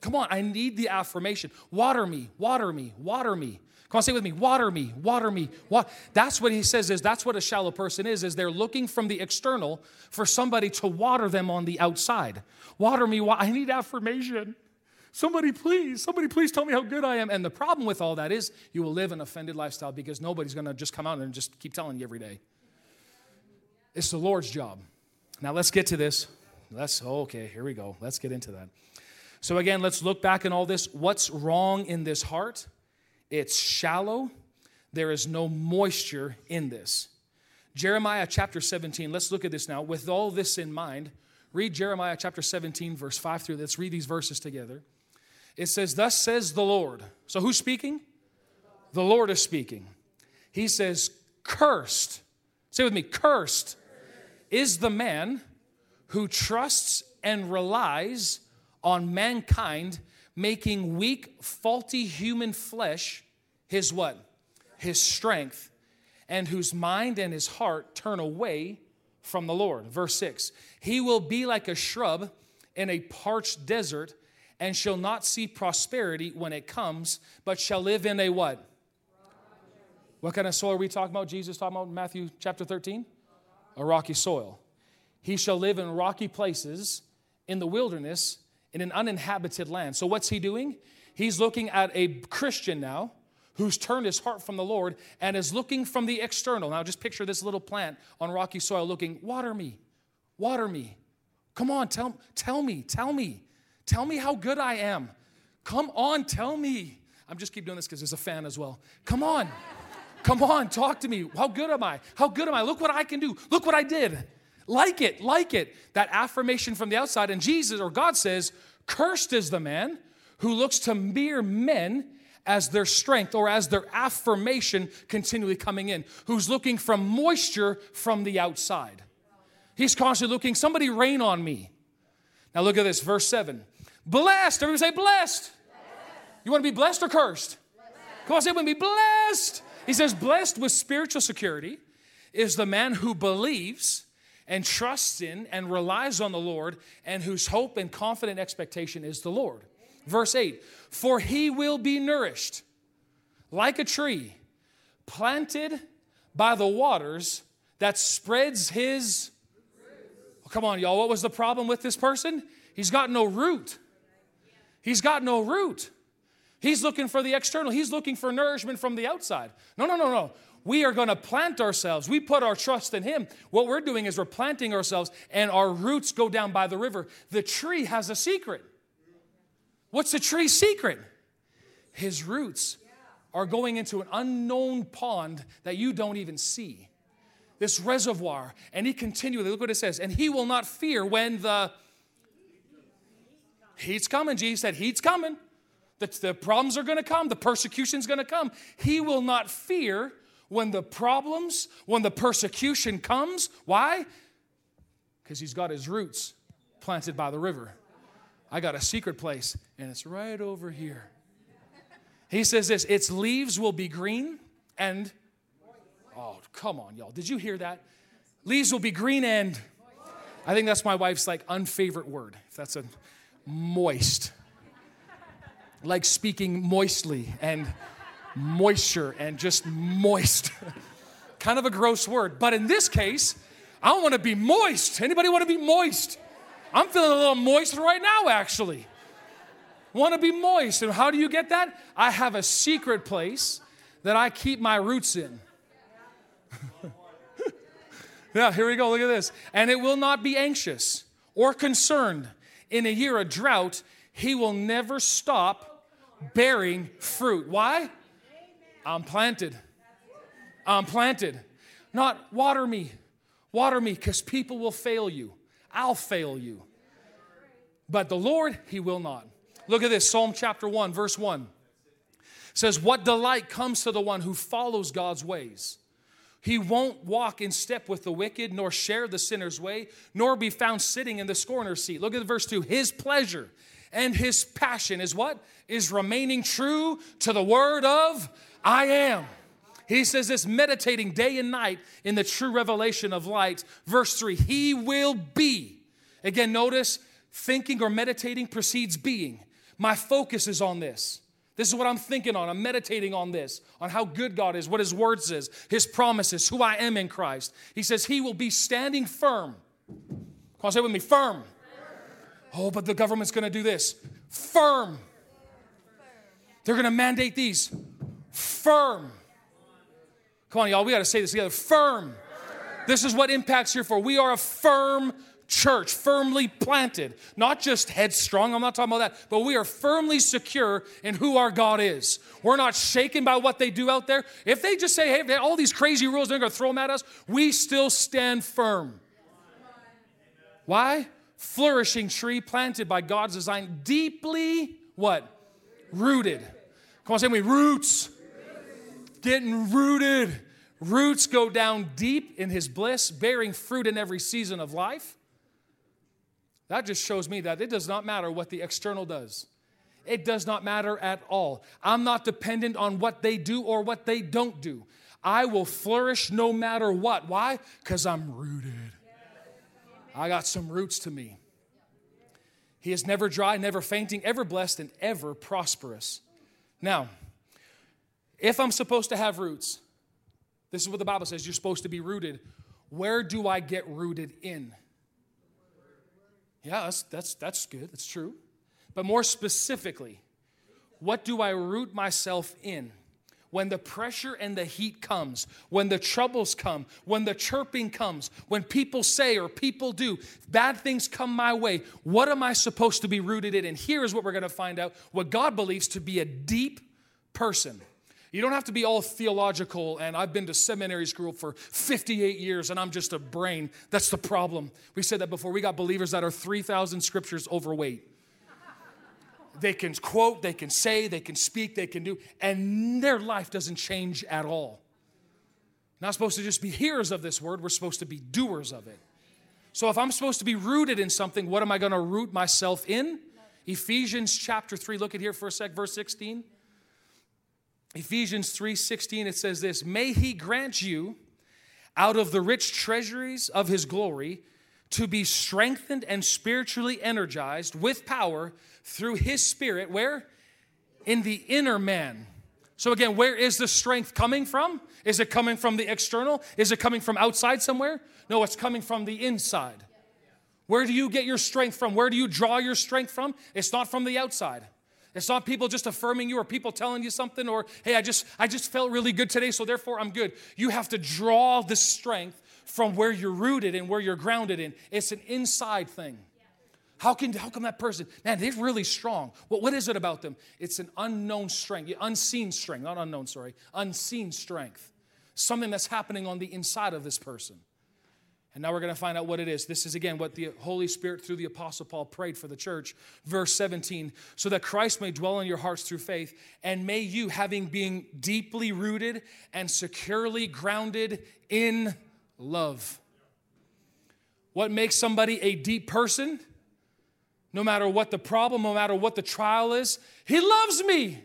Come on, I need the affirmation. Water me, water me, water me. Come on, say with me, water me, water me. Wa-. That's what he says is that's what a shallow person is, is they're looking from the external for somebody to water them on the outside. Water me, wa- I need affirmation. Somebody please, somebody please tell me how good I am. And the problem with all that is you will live an offended lifestyle because nobody's gonna just come out and just keep telling you every day. It's the Lord's job. Now let's get to this. Let's, okay, here we go. Let's get into that. So again, let's look back in all this. What's wrong in this heart? It's shallow. There is no moisture in this. Jeremiah chapter 17, let's look at this now. With all this in mind, read Jeremiah chapter 17, verse 5 through. Let's read these verses together. It says, Thus says the Lord. So who's speaking? The Lord is speaking. He says, Cursed. Say with me, cursed is the man who trusts and relies on mankind, making weak, faulty human flesh his what? His strength, and whose mind and his heart turn away from the Lord. Verse 6 He will be like a shrub in a parched desert and shall not see prosperity when it comes, but shall live in a what? What kind of soil are we talking about? Jesus talking about in Matthew chapter 13? A rocky soil. He shall live in rocky places in the wilderness in an uninhabited land. So, what's he doing? He's looking at a Christian now who's turned his heart from the Lord and is looking from the external. Now, just picture this little plant on rocky soil looking, water me, water me. Come on, tell, tell me, tell me, tell me how good I am. Come on, tell me. I'm just keep doing this because there's a fan as well. Come on, come on, talk to me. How good am I? How good am I? Look what I can do. Look what I did. Like it, like it. That affirmation from the outside. And Jesus or God says, Cursed is the man who looks to mere men as their strength or as their affirmation continually coming in, who's looking from moisture from the outside. He's constantly looking, somebody rain on me. Now look at this, verse 7. Blessed, everybody say blessed. blessed. You want to be blessed or cursed? Blessed. Come on, say with me, blessed. He says, blessed with spiritual security is the man who believes and trusts in and relies on the Lord, and whose hope and confident expectation is the Lord. Verse 8 For he will be nourished like a tree planted by the waters that spreads his. Oh, come on, y'all. What was the problem with this person? He's got no root. He's got no root. He's looking for the external. He's looking for nourishment from the outside. No, no, no, no. We are going to plant ourselves. We put our trust in Him. What we're doing is we're planting ourselves, and our roots go down by the river. The tree has a secret. What's the tree's secret? His roots are going into an unknown pond that you don't even see. This reservoir. And he continually, look what it says, and he will not fear when the heat's coming. Jesus said, Heat's coming. The, the problems are going to come. The persecution's going to come. He will not fear when the problems, when the persecution comes. Why? Because he's got his roots planted by the river. I got a secret place, and it's right over here. He says this its leaves will be green and, oh, come on, y'all. Did you hear that? Leaves will be green and, I think that's my wife's like unfavorite word. If that's a moist. Like speaking moistly and moisture and just moist. kind of a gross word. But in this case, I want to be moist. Anybody want to be moist? I'm feeling a little moist right now, actually. Want to be moist. And how do you get that? I have a secret place that I keep my roots in. yeah, here we go. Look at this. And it will not be anxious or concerned. In a year of drought, he will never stop bearing fruit. Why? I'm planted. I'm planted. Not water me. Water me because people will fail you. I'll fail you. But the Lord, He will not. Look at this Psalm chapter 1, verse 1 says, What delight comes to the one who follows God's ways? He won't walk in step with the wicked, nor share the sinner's way, nor be found sitting in the scorner's seat. Look at verse 2. His pleasure and his passion is what? Is remaining true to the word of I am. He says this meditating day and night in the true revelation of light. Verse 3 He will be. Again, notice thinking or meditating precedes being. My focus is on this. This is what I'm thinking on. I'm meditating on this, on how good God is, what His word says, His promises, who I am in Christ. He says He will be standing firm. Come on, say with me, firm. Oh, but the government's going to do this. Firm. They're going to mandate these. Firm. Come on, y'all, we got to say this together. Firm. This is what impacts here for. We are a firm church, firmly planted, not just headstrong, I'm not talking about that, but we are firmly secure in who our God is. We're not shaken by what they do out there. If they just say, hey, all these crazy rules, they're going to throw them at us, we still stand firm. Why? Flourishing tree planted by God's design, deeply what? Rooted. Come on, say me, roots. Getting rooted. Roots go down deep in his bliss, bearing fruit in every season of life. That just shows me that it does not matter what the external does. It does not matter at all. I'm not dependent on what they do or what they don't do. I will flourish no matter what. Why? Because I'm rooted. I got some roots to me. He is never dry, never fainting, ever blessed, and ever prosperous. Now, if I'm supposed to have roots, this is what the Bible says you're supposed to be rooted. Where do I get rooted in? Yeah, that's, that's, that's good, that's true. But more specifically, what do I root myself in? When the pressure and the heat comes, when the troubles come, when the chirping comes, when people say or people do, bad things come my way, what am I supposed to be rooted in? And here is what we're to find out what God believes to be a deep person. You don't have to be all theological, and I've been to seminary school for 58 years and I'm just a brain. That's the problem. We said that before. We got believers that are 3,000 scriptures overweight. They can quote, they can say, they can speak, they can do, and their life doesn't change at all. Not supposed to just be hearers of this word, we're supposed to be doers of it. So if I'm supposed to be rooted in something, what am I going to root myself in? Ephesians chapter 3, look at here for a sec, verse 16. Ephesians 3:16 it says this, "May he grant you out of the rich treasuries of his glory to be strengthened and spiritually energized with power through his spirit where in the inner man." So again, where is the strength coming from? Is it coming from the external? Is it coming from outside somewhere? No, it's coming from the inside. Where do you get your strength from? Where do you draw your strength from? It's not from the outside. It's not people just affirming you or people telling you something or, hey, I just, I just felt really good today, so therefore I'm good. You have to draw the strength from where you're rooted and where you're grounded in. It's an inside thing. How can how come that person, man, they're really strong. Well, what is it about them? It's an unknown strength, unseen strength, not unknown, sorry, unseen strength. Something that's happening on the inside of this person. And now we're going to find out what it is. This is again what the Holy Spirit through the Apostle Paul prayed for the church. Verse 17, so that Christ may dwell in your hearts through faith, and may you, having been deeply rooted and securely grounded in love. What makes somebody a deep person? No matter what the problem, no matter what the trial is, he loves me.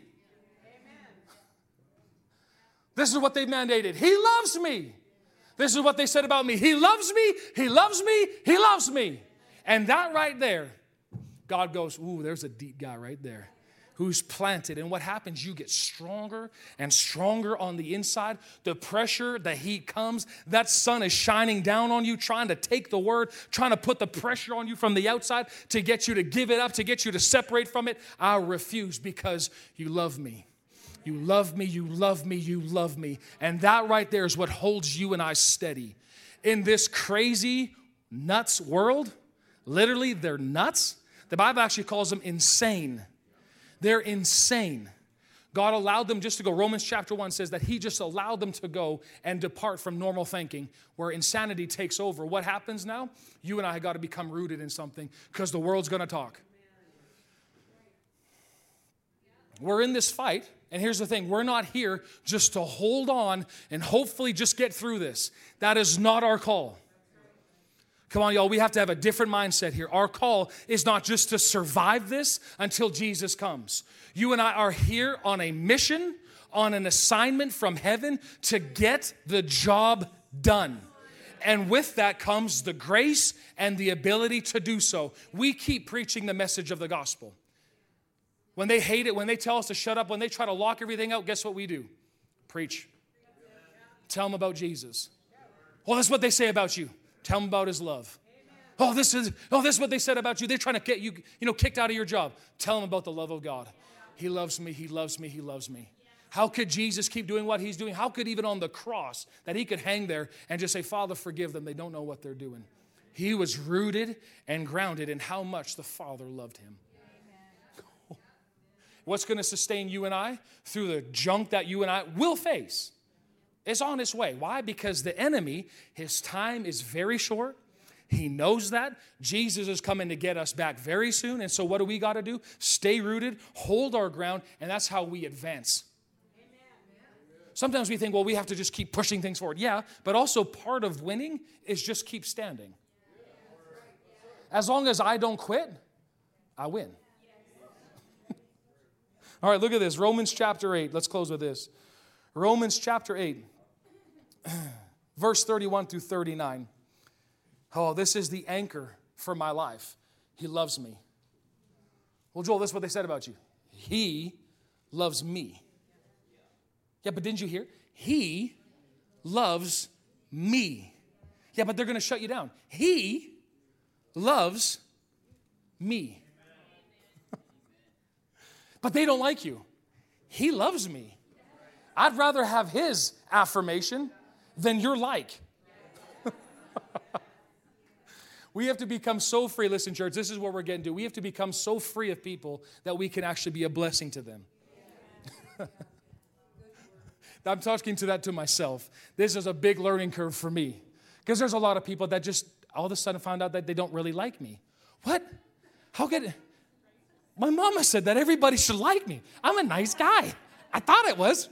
This is what they've mandated. He loves me. This is what they said about me. He loves me, He loves me, He loves me. And that right there, God goes, Ooh, there's a deep guy right there who's planted. And what happens? You get stronger and stronger on the inside. The pressure, the heat comes. That sun is shining down on you, trying to take the word, trying to put the pressure on you from the outside to get you to give it up, to get you to separate from it. I refuse because you love me. You love me, you love me, you love me. And that right there is what holds you and I steady. In this crazy, nuts world, literally, they're nuts. The Bible actually calls them insane. They're insane. God allowed them just to go. Romans chapter 1 says that He just allowed them to go and depart from normal thinking where insanity takes over. What happens now? You and I got to become rooted in something because the world's going to talk. We're in this fight and here's the thing we're not here just to hold on and hopefully just get through this. That is not our call. Come on, y'all, we have to have a different mindset here. Our call is not just to survive this until Jesus comes. You and I are here on a mission, on an assignment from heaven to get the job done. And with that comes the grace and the ability to do so. We keep preaching the message of the gospel. When they hate it, when they tell us to shut up, when they try to lock everything out, guess what we do? Preach. Tell them about Jesus. Well, that's what they say about you. Tell them about his love. Oh, this is oh, this is what they said about you. They're trying to get you, you know, kicked out of your job. Tell them about the love of God. He loves me, he loves me, he loves me. How could Jesus keep doing what he's doing? How could even on the cross that he could hang there and just say, Father, forgive them. They don't know what they're doing. He was rooted and grounded in how much the Father loved him. What's going to sustain you and I through the junk that you and I will face? It's on its way. Why? Because the enemy, his time is very short. He knows that. Jesus is coming to get us back very soon. And so, what do we got to do? Stay rooted, hold our ground, and that's how we advance. Sometimes we think, well, we have to just keep pushing things forward. Yeah, but also part of winning is just keep standing. As long as I don't quit, I win. All right, look at this. Romans chapter 8. Let's close with this. Romans chapter 8, verse 31 through 39. Oh, this is the anchor for my life. He loves me. Well, Joel, this is what they said about you. He loves me. Yeah, but didn't you hear? He loves me. Yeah, but they're going to shut you down. He loves me but they don't like you. He loves me. I'd rather have his affirmation than your like. we have to become so free. Listen, church, this is what we're getting to. We have to become so free of people that we can actually be a blessing to them. I'm talking to that to myself. This is a big learning curve for me because there's a lot of people that just all of a sudden found out that they don't really like me. What? How could my mama said that everybody should like me. I'm a nice guy. I thought it was.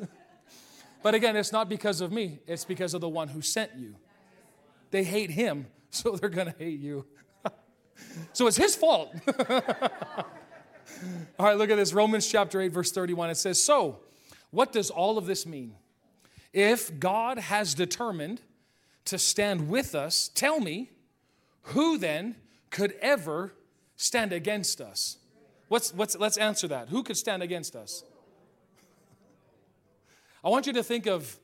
But again, it's not because of me, it's because of the one who sent you. They hate him, so they're going to hate you. so it's his fault. all right, look at this Romans chapter 8, verse 31. It says, So, what does all of this mean? If God has determined to stand with us, tell me, who then could ever stand against us? What's, what's, let's answer that. Who could stand against us? I want you to think of,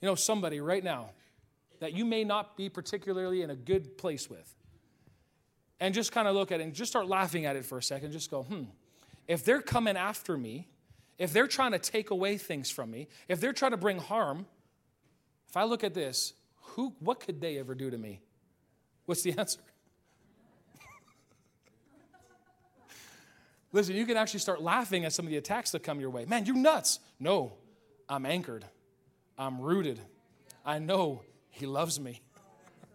you know, somebody right now that you may not be particularly in a good place with. And just kind of look at it and just start laughing at it for a second. Just go, hmm, if they're coming after me, if they're trying to take away things from me, if they're trying to bring harm, if I look at this, who, what could they ever do to me? What's the answer? Listen, you can actually start laughing at some of the attacks that come your way. Man, you're nuts. No, I'm anchored. I'm rooted. I know He loves me.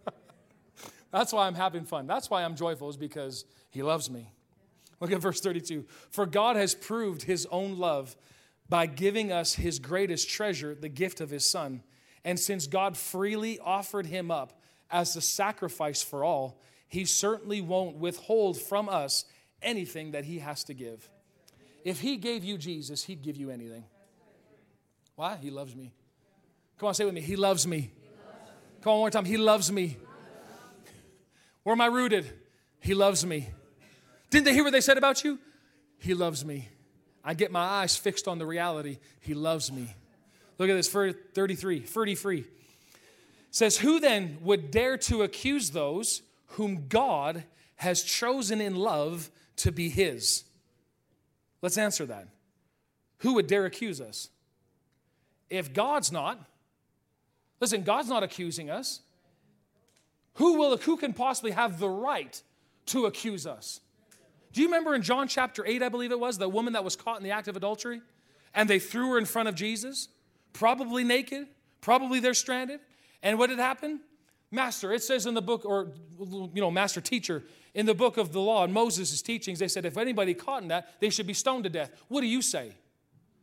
That's why I'm having fun. That's why I'm joyful, is because He loves me. Look at verse 32. For God has proved His own love by giving us His greatest treasure, the gift of His Son. And since God freely offered Him up as the sacrifice for all, He certainly won't withhold from us anything that He has to give. If He gave you Jesus, He'd give you anything. Why? He loves me. Come on, say with me. He loves me. Come on, one more time. He loves me. Where am I rooted? He loves me. Didn't they hear what they said about you? He loves me. I get my eyes fixed on the reality. He loves me. Look at this, 33, 33. says, Who then would dare to accuse those whom God has chosen in love to be his? Let's answer that. Who would dare accuse us? If God's not, listen, God's not accusing us. Who, will, who can possibly have the right to accuse us? Do you remember in John chapter 8, I believe it was, the woman that was caught in the act of adultery? And they threw her in front of Jesus, probably naked, probably they're stranded. And what did happen? Master, it says in the book, or, you know, master teacher, in the book of the law and Moses' teachings, they said if anybody caught in that, they should be stoned to death. What do you say?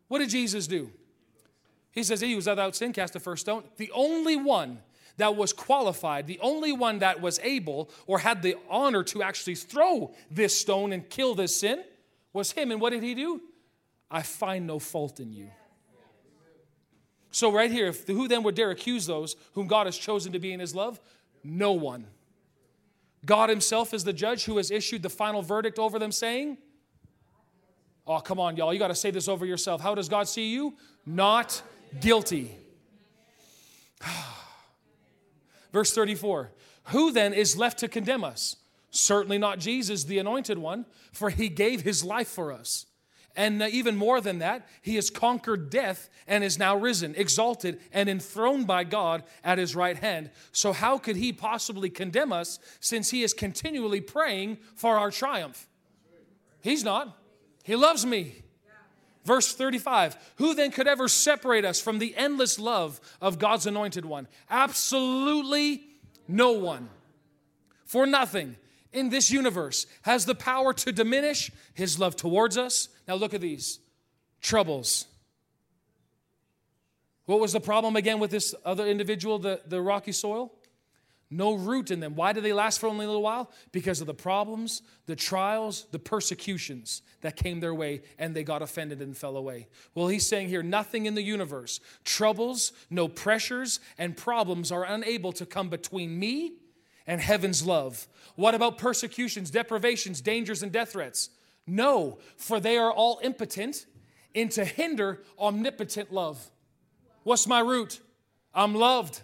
What did Jesus do? He says he was without sin, cast the first stone. The only one that was qualified, the only one that was able or had the honor to actually throw this stone and kill this sin was him. And what did he do? I find no fault in you. So, right here, if, who then would dare accuse those whom God has chosen to be in his love? No one. God himself is the judge who has issued the final verdict over them, saying, Oh, come on, y'all, you got to say this over yourself. How does God see you? Not guilty. Verse 34 Who then is left to condemn us? Certainly not Jesus, the anointed one, for he gave his life for us. And uh, even more than that, he has conquered death and is now risen, exalted, and enthroned by God at his right hand. So, how could he possibly condemn us since he is continually praying for our triumph? He's not. He loves me. Verse 35 Who then could ever separate us from the endless love of God's anointed one? Absolutely no one. For nothing in this universe has the power to diminish his love towards us. Now look at these troubles. What was the problem again with this other individual, the, the rocky soil? no root in them. Why do they last for only a little while? Because of the problems, the trials, the persecutions that came their way, and they got offended and fell away. Well, he's saying here nothing in the universe, troubles, no pressures, and problems are unable to come between me and heaven's love. What about persecutions, deprivations, dangers, and death threats? No, for they are all impotent and to hinder omnipotent love. What's my root? I'm loved.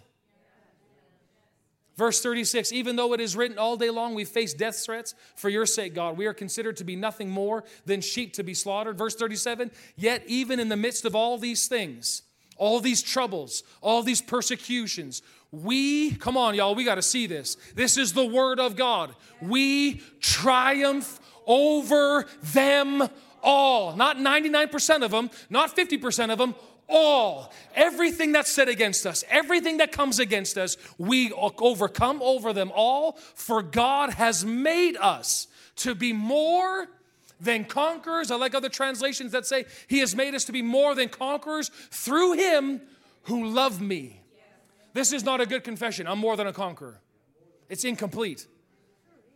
Verse 36 Even though it is written all day long, we face death threats for your sake, God. We are considered to be nothing more than sheep to be slaughtered. Verse 37 Yet, even in the midst of all these things, all these troubles, all these persecutions, we, come on, y'all, we got to see this. This is the word of God. We triumph over them all. Not 99% of them, not 50% of them, all, everything that's said against us, everything that comes against us, we overcome over them all, for God has made us to be more than conquerors. I like other translations that say, He has made us to be more than conquerors through Him who loved me. This is not a good confession. I'm more than a conqueror. It's incomplete.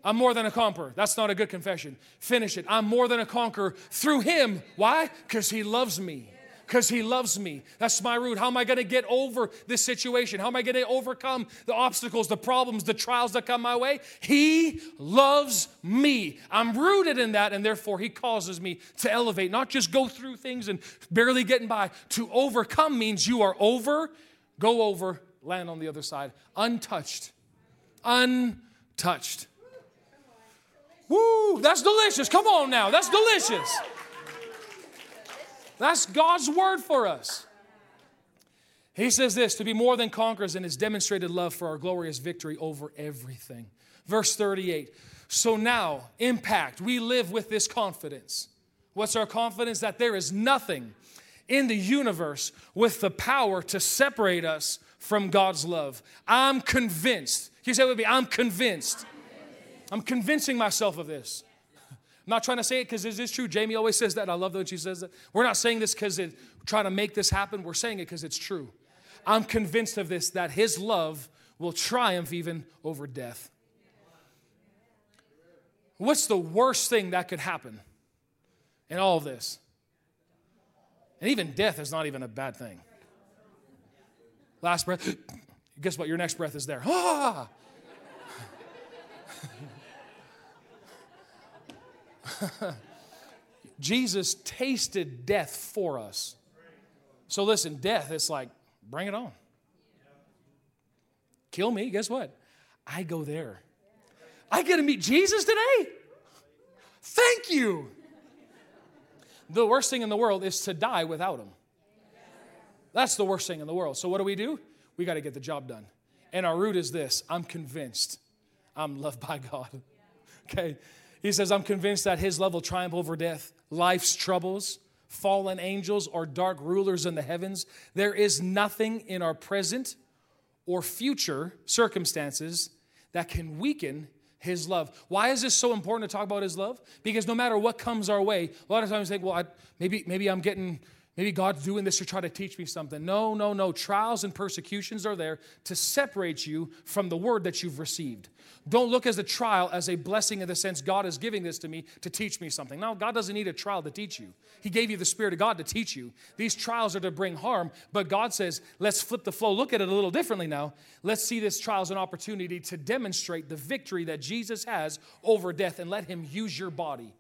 I'm more than a conqueror. That's not a good confession. Finish it. I'm more than a conqueror through Him. Why? Because He loves me because he loves me. That's my root. How am I going to get over this situation? How am I going to overcome the obstacles, the problems, the trials that come my way? He loves me. I'm rooted in that, and therefore he causes me to elevate, not just go through things and barely getting by. To overcome means you are over, go over, land on the other side, untouched. Untouched. Woo, that's delicious. Come on now, that's delicious. That's God's word for us. He says this to be more than conquerors in his demonstrated love for our glorious victory over everything. Verse 38. So now, impact, we live with this confidence. What's our confidence? That there is nothing in the universe with the power to separate us from God's love. I'm convinced. Can you say with me? I'm convinced. I'm convincing myself of this. I'm not trying to say it because it is true. Jamie always says that. I love that when she says that. We're not saying this because we're trying to make this happen. We're saying it because it's true. I'm convinced of this that His love will triumph even over death. What's the worst thing that could happen in all of this? And even death is not even a bad thing. Last breath. Guess what? Your next breath is there. Ah! Jesus tasted death for us. So listen, death, it's like, bring it on. Kill me, guess what? I go there. I get to meet Jesus today? Thank you. The worst thing in the world is to die without him. That's the worst thing in the world. So, what do we do? We got to get the job done. And our root is this I'm convinced I'm loved by God. Okay? He says, I'm convinced that his love will triumph over death, life's troubles, fallen angels, or dark rulers in the heavens. There is nothing in our present or future circumstances that can weaken his love. Why is this so important to talk about his love? Because no matter what comes our way, a lot of times we think, well, I, maybe, maybe I'm getting Maybe God's doing this to try to teach me something. No, no, no. Trials and persecutions are there to separate you from the word that you've received. Don't look as a trial as a blessing in the sense God is giving this to me to teach me something. No, God doesn't need a trial to teach you. He gave you the Spirit of God to teach you. These trials are to bring harm, but God says, let's flip the flow. Look at it a little differently now. Let's see this trial as an opportunity to demonstrate the victory that Jesus has over death and let Him use your body.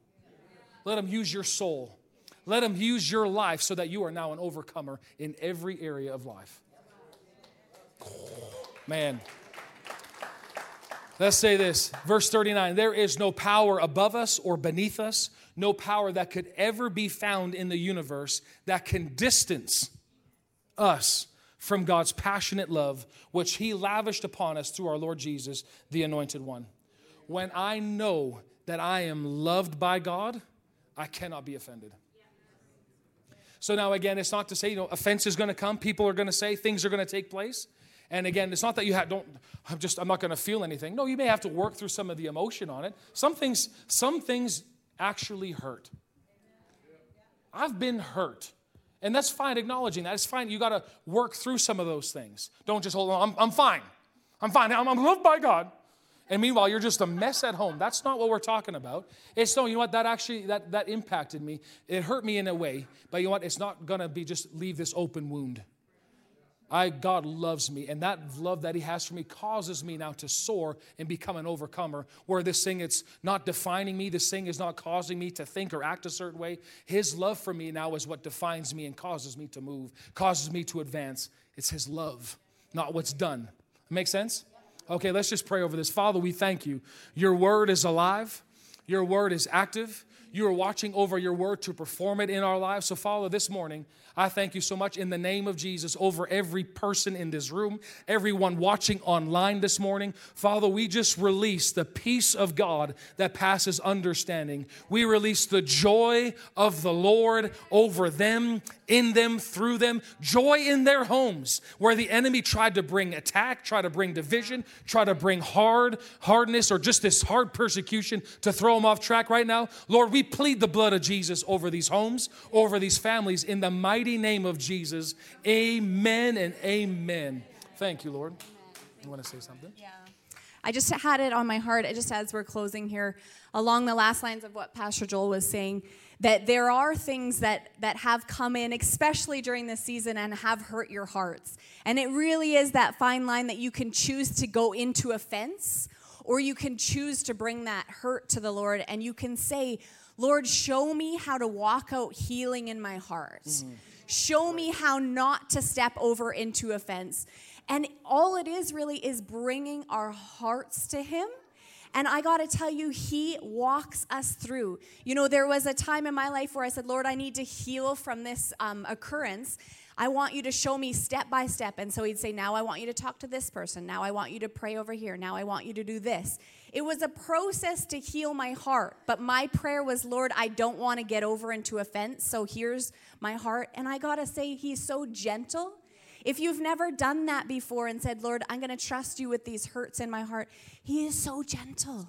Let Him use your soul. Let Him use your life so that you are now an overcomer in every area of life. Man. Let's say this. Verse 39 There is no power above us or beneath us, no power that could ever be found in the universe that can distance us from God's passionate love, which He lavished upon us through our Lord Jesus, the Anointed One. When I know that I am loved by God, I cannot be offended. So now again, it's not to say, you know, offense is going to come, people are going to say, things are going to take place. And again, it's not that you have, don't, I'm just, I'm not going to feel anything. No, you may have to work through some of the emotion on it. Some things, some things actually hurt. I've been hurt. And that's fine acknowledging that. It's fine. You got to work through some of those things. Don't just hold on. I'm, I'm fine. I'm fine. I'm, I'm loved by God. And meanwhile, you're just a mess at home. That's not what we're talking about. It's no, you know what, that actually, that, that impacted me. It hurt me in a way, but you know what, it's not gonna be just leave this open wound. I, God loves me, and that love that He has for me causes me now to soar and become an overcomer. Where this thing, it's not defining me, this thing is not causing me to think or act a certain way. His love for me now is what defines me and causes me to move, causes me to advance. It's His love, not what's done. Make sense? Okay, let's just pray over this. Father, we thank you. Your word is alive, your word is active. You are watching over your word to perform it in our lives. So, Father, this morning, I thank you so much in the name of Jesus over every person in this room, everyone watching online this morning. Father, we just release the peace of God that passes understanding. We release the joy of the Lord over them, in them, through them, joy in their homes where the enemy tried to bring attack, try to bring division, try to bring hard, hardness, or just this hard persecution to throw them off track right now. Lord, we plead the blood of Jesus over these homes, over these families in the mighty name of Jesus. Amen and amen. Thank you, Lord. You want to say something? Yeah. I just had it on my heart, just as we're closing here, along the last lines of what Pastor Joel was saying, that there are things that, that have come in, especially during this season, and have hurt your hearts. And it really is that fine line that you can choose to go into offense, or you can choose to bring that hurt to the Lord, and you can say, Lord, show me how to walk out healing in my heart. Mm-hmm. Show me how not to step over into offense. And all it is really is bringing our hearts to Him And I got to tell you, He walks us through. You know, there was a time in my life where I said, Lord, I need to heal from this um, occurrence. I want you to show me step by step. And so he'd say, Now I want you to talk to this person. Now I want you to pray over here. Now I want you to do this. It was a process to heal my heart. But my prayer was, Lord, I don't want to get over into offense. So here's my heart. And I got to say, he's so gentle. If you've never done that before and said, Lord, I'm going to trust you with these hurts in my heart, he is so gentle.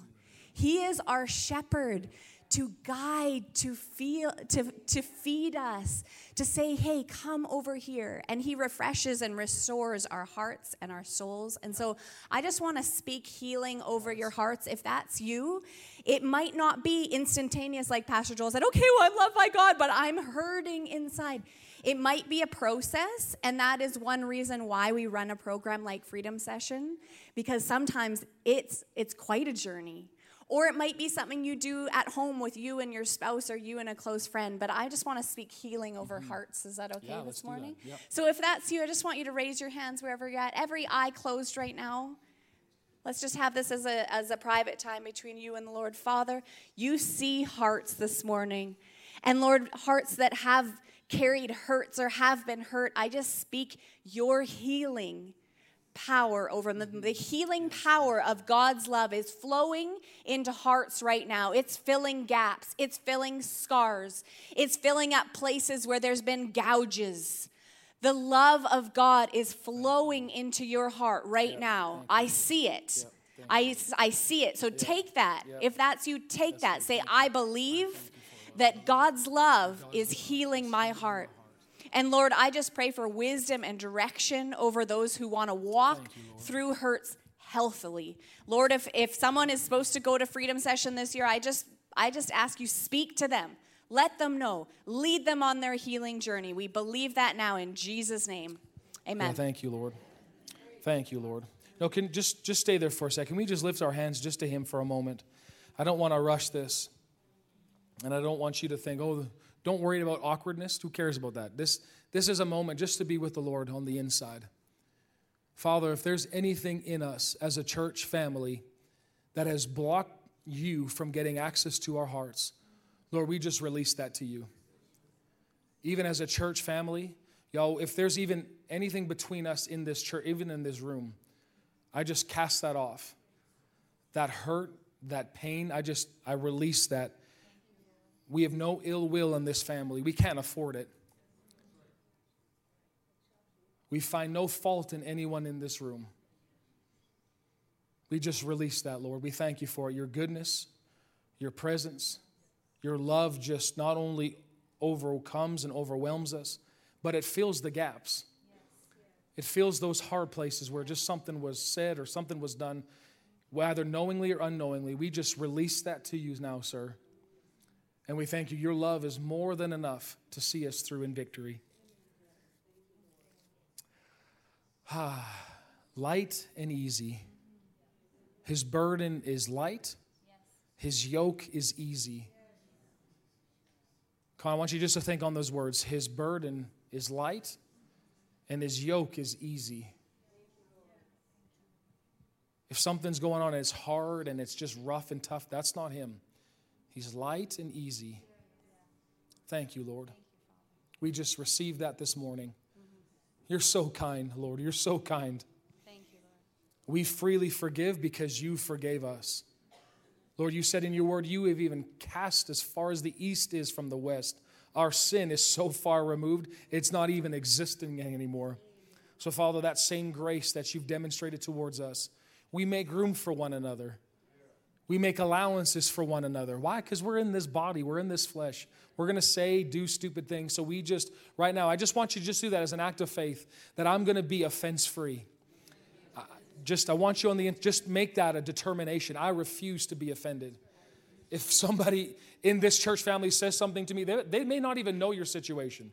He is our shepherd to guide, to feel, to, to feed us, to say, hey, come over here. And he refreshes and restores our hearts and our souls. And so I just want to speak healing over your hearts. If that's you, it might not be instantaneous, like Pastor Joel said, okay, well, I'm loved by God, but I'm hurting inside. It might be a process, and that is one reason why we run a program like Freedom Session, because sometimes it's it's quite a journey. Or it might be something you do at home with you and your spouse or you and a close friend. But I just want to speak healing over mm-hmm. hearts. Is that okay yeah, this morning? Yep. So if that's you, I just want you to raise your hands wherever you're at. Every eye closed right now. Let's just have this as a, as a private time between you and the Lord. Father, you see hearts this morning. And Lord, hearts that have carried hurts or have been hurt, I just speak your healing power over them. The healing power of God's love is flowing into hearts right now. It's filling gaps, it's filling scars, it's filling up places where there's been gouges. The love of God is flowing into your heart right now. I see it. I, I see it. So take that. If that's you, take that. Say, I believe that God's love is healing my heart. And Lord, I just pray for wisdom and direction over those who want to walk you, through hurts healthily. Lord, if, if someone is supposed to go to freedom session this year, I just I just ask you speak to them. Let them know. Lead them on their healing journey. We believe that now in Jesus name. Amen. Well, thank you, Lord. Thank you, Lord. No, can just just stay there for a second. Can we just lift our hands just to him for a moment? I don't want to rush this. And I don't want you to think, "Oh, don't worry about awkwardness. Who cares about that? This, this is a moment just to be with the Lord on the inside. Father, if there's anything in us as a church family that has blocked you from getting access to our hearts, Lord, we just release that to you. Even as a church family, y'all, if there's even anything between us in this church, even in this room, I just cast that off. That hurt, that pain, I just, I release that we have no ill will in this family. We can't afford it. We find no fault in anyone in this room. We just release that, Lord. We thank you for it. Your goodness, your presence, your love just not only overcomes and overwhelms us, but it fills the gaps. It fills those hard places where just something was said or something was done, whether knowingly or unknowingly. We just release that to you now, sir. And we thank you. Your love is more than enough to see us through in victory. Ah, light and easy. His burden is light, his yoke is easy. Come I want you just to think on those words. His burden is light, and his yoke is easy. If something's going on and it's hard and it's just rough and tough, that's not him. He's light and easy. Thank you, Lord. We just received that this morning. You're so kind, Lord. You're so kind. Thank you, Lord. We freely forgive because you forgave us. Lord, you said in your word, you have even cast as far as the east is from the west. Our sin is so far removed, it's not even existing anymore. So, Father, that same grace that you've demonstrated towards us, we make room for one another. We make allowances for one another. Why? Because we're in this body, we're in this flesh. We're going to say, do stupid things. So we just, right now, I just want you to just do that as an act of faith that I'm going to be offense free. Just, I want you on the, just make that a determination. I refuse to be offended. If somebody in this church family says something to me, they, they may not even know your situation.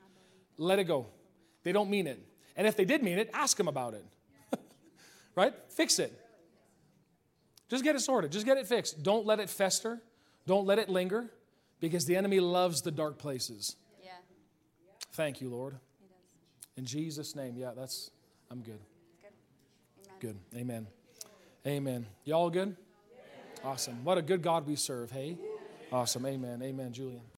Let it go. They don't mean it. And if they did mean it, ask them about it. right? Fix it. Just get it sorted. Just get it fixed. Don't let it fester. Don't let it linger because the enemy loves the dark places. Yeah. Thank you, Lord. In Jesus' name. Yeah, that's, I'm good. Good. Amen. Good. Amen. Amen. Y'all good? Awesome. What a good God we serve, hey? Awesome. Amen. Amen, Julian.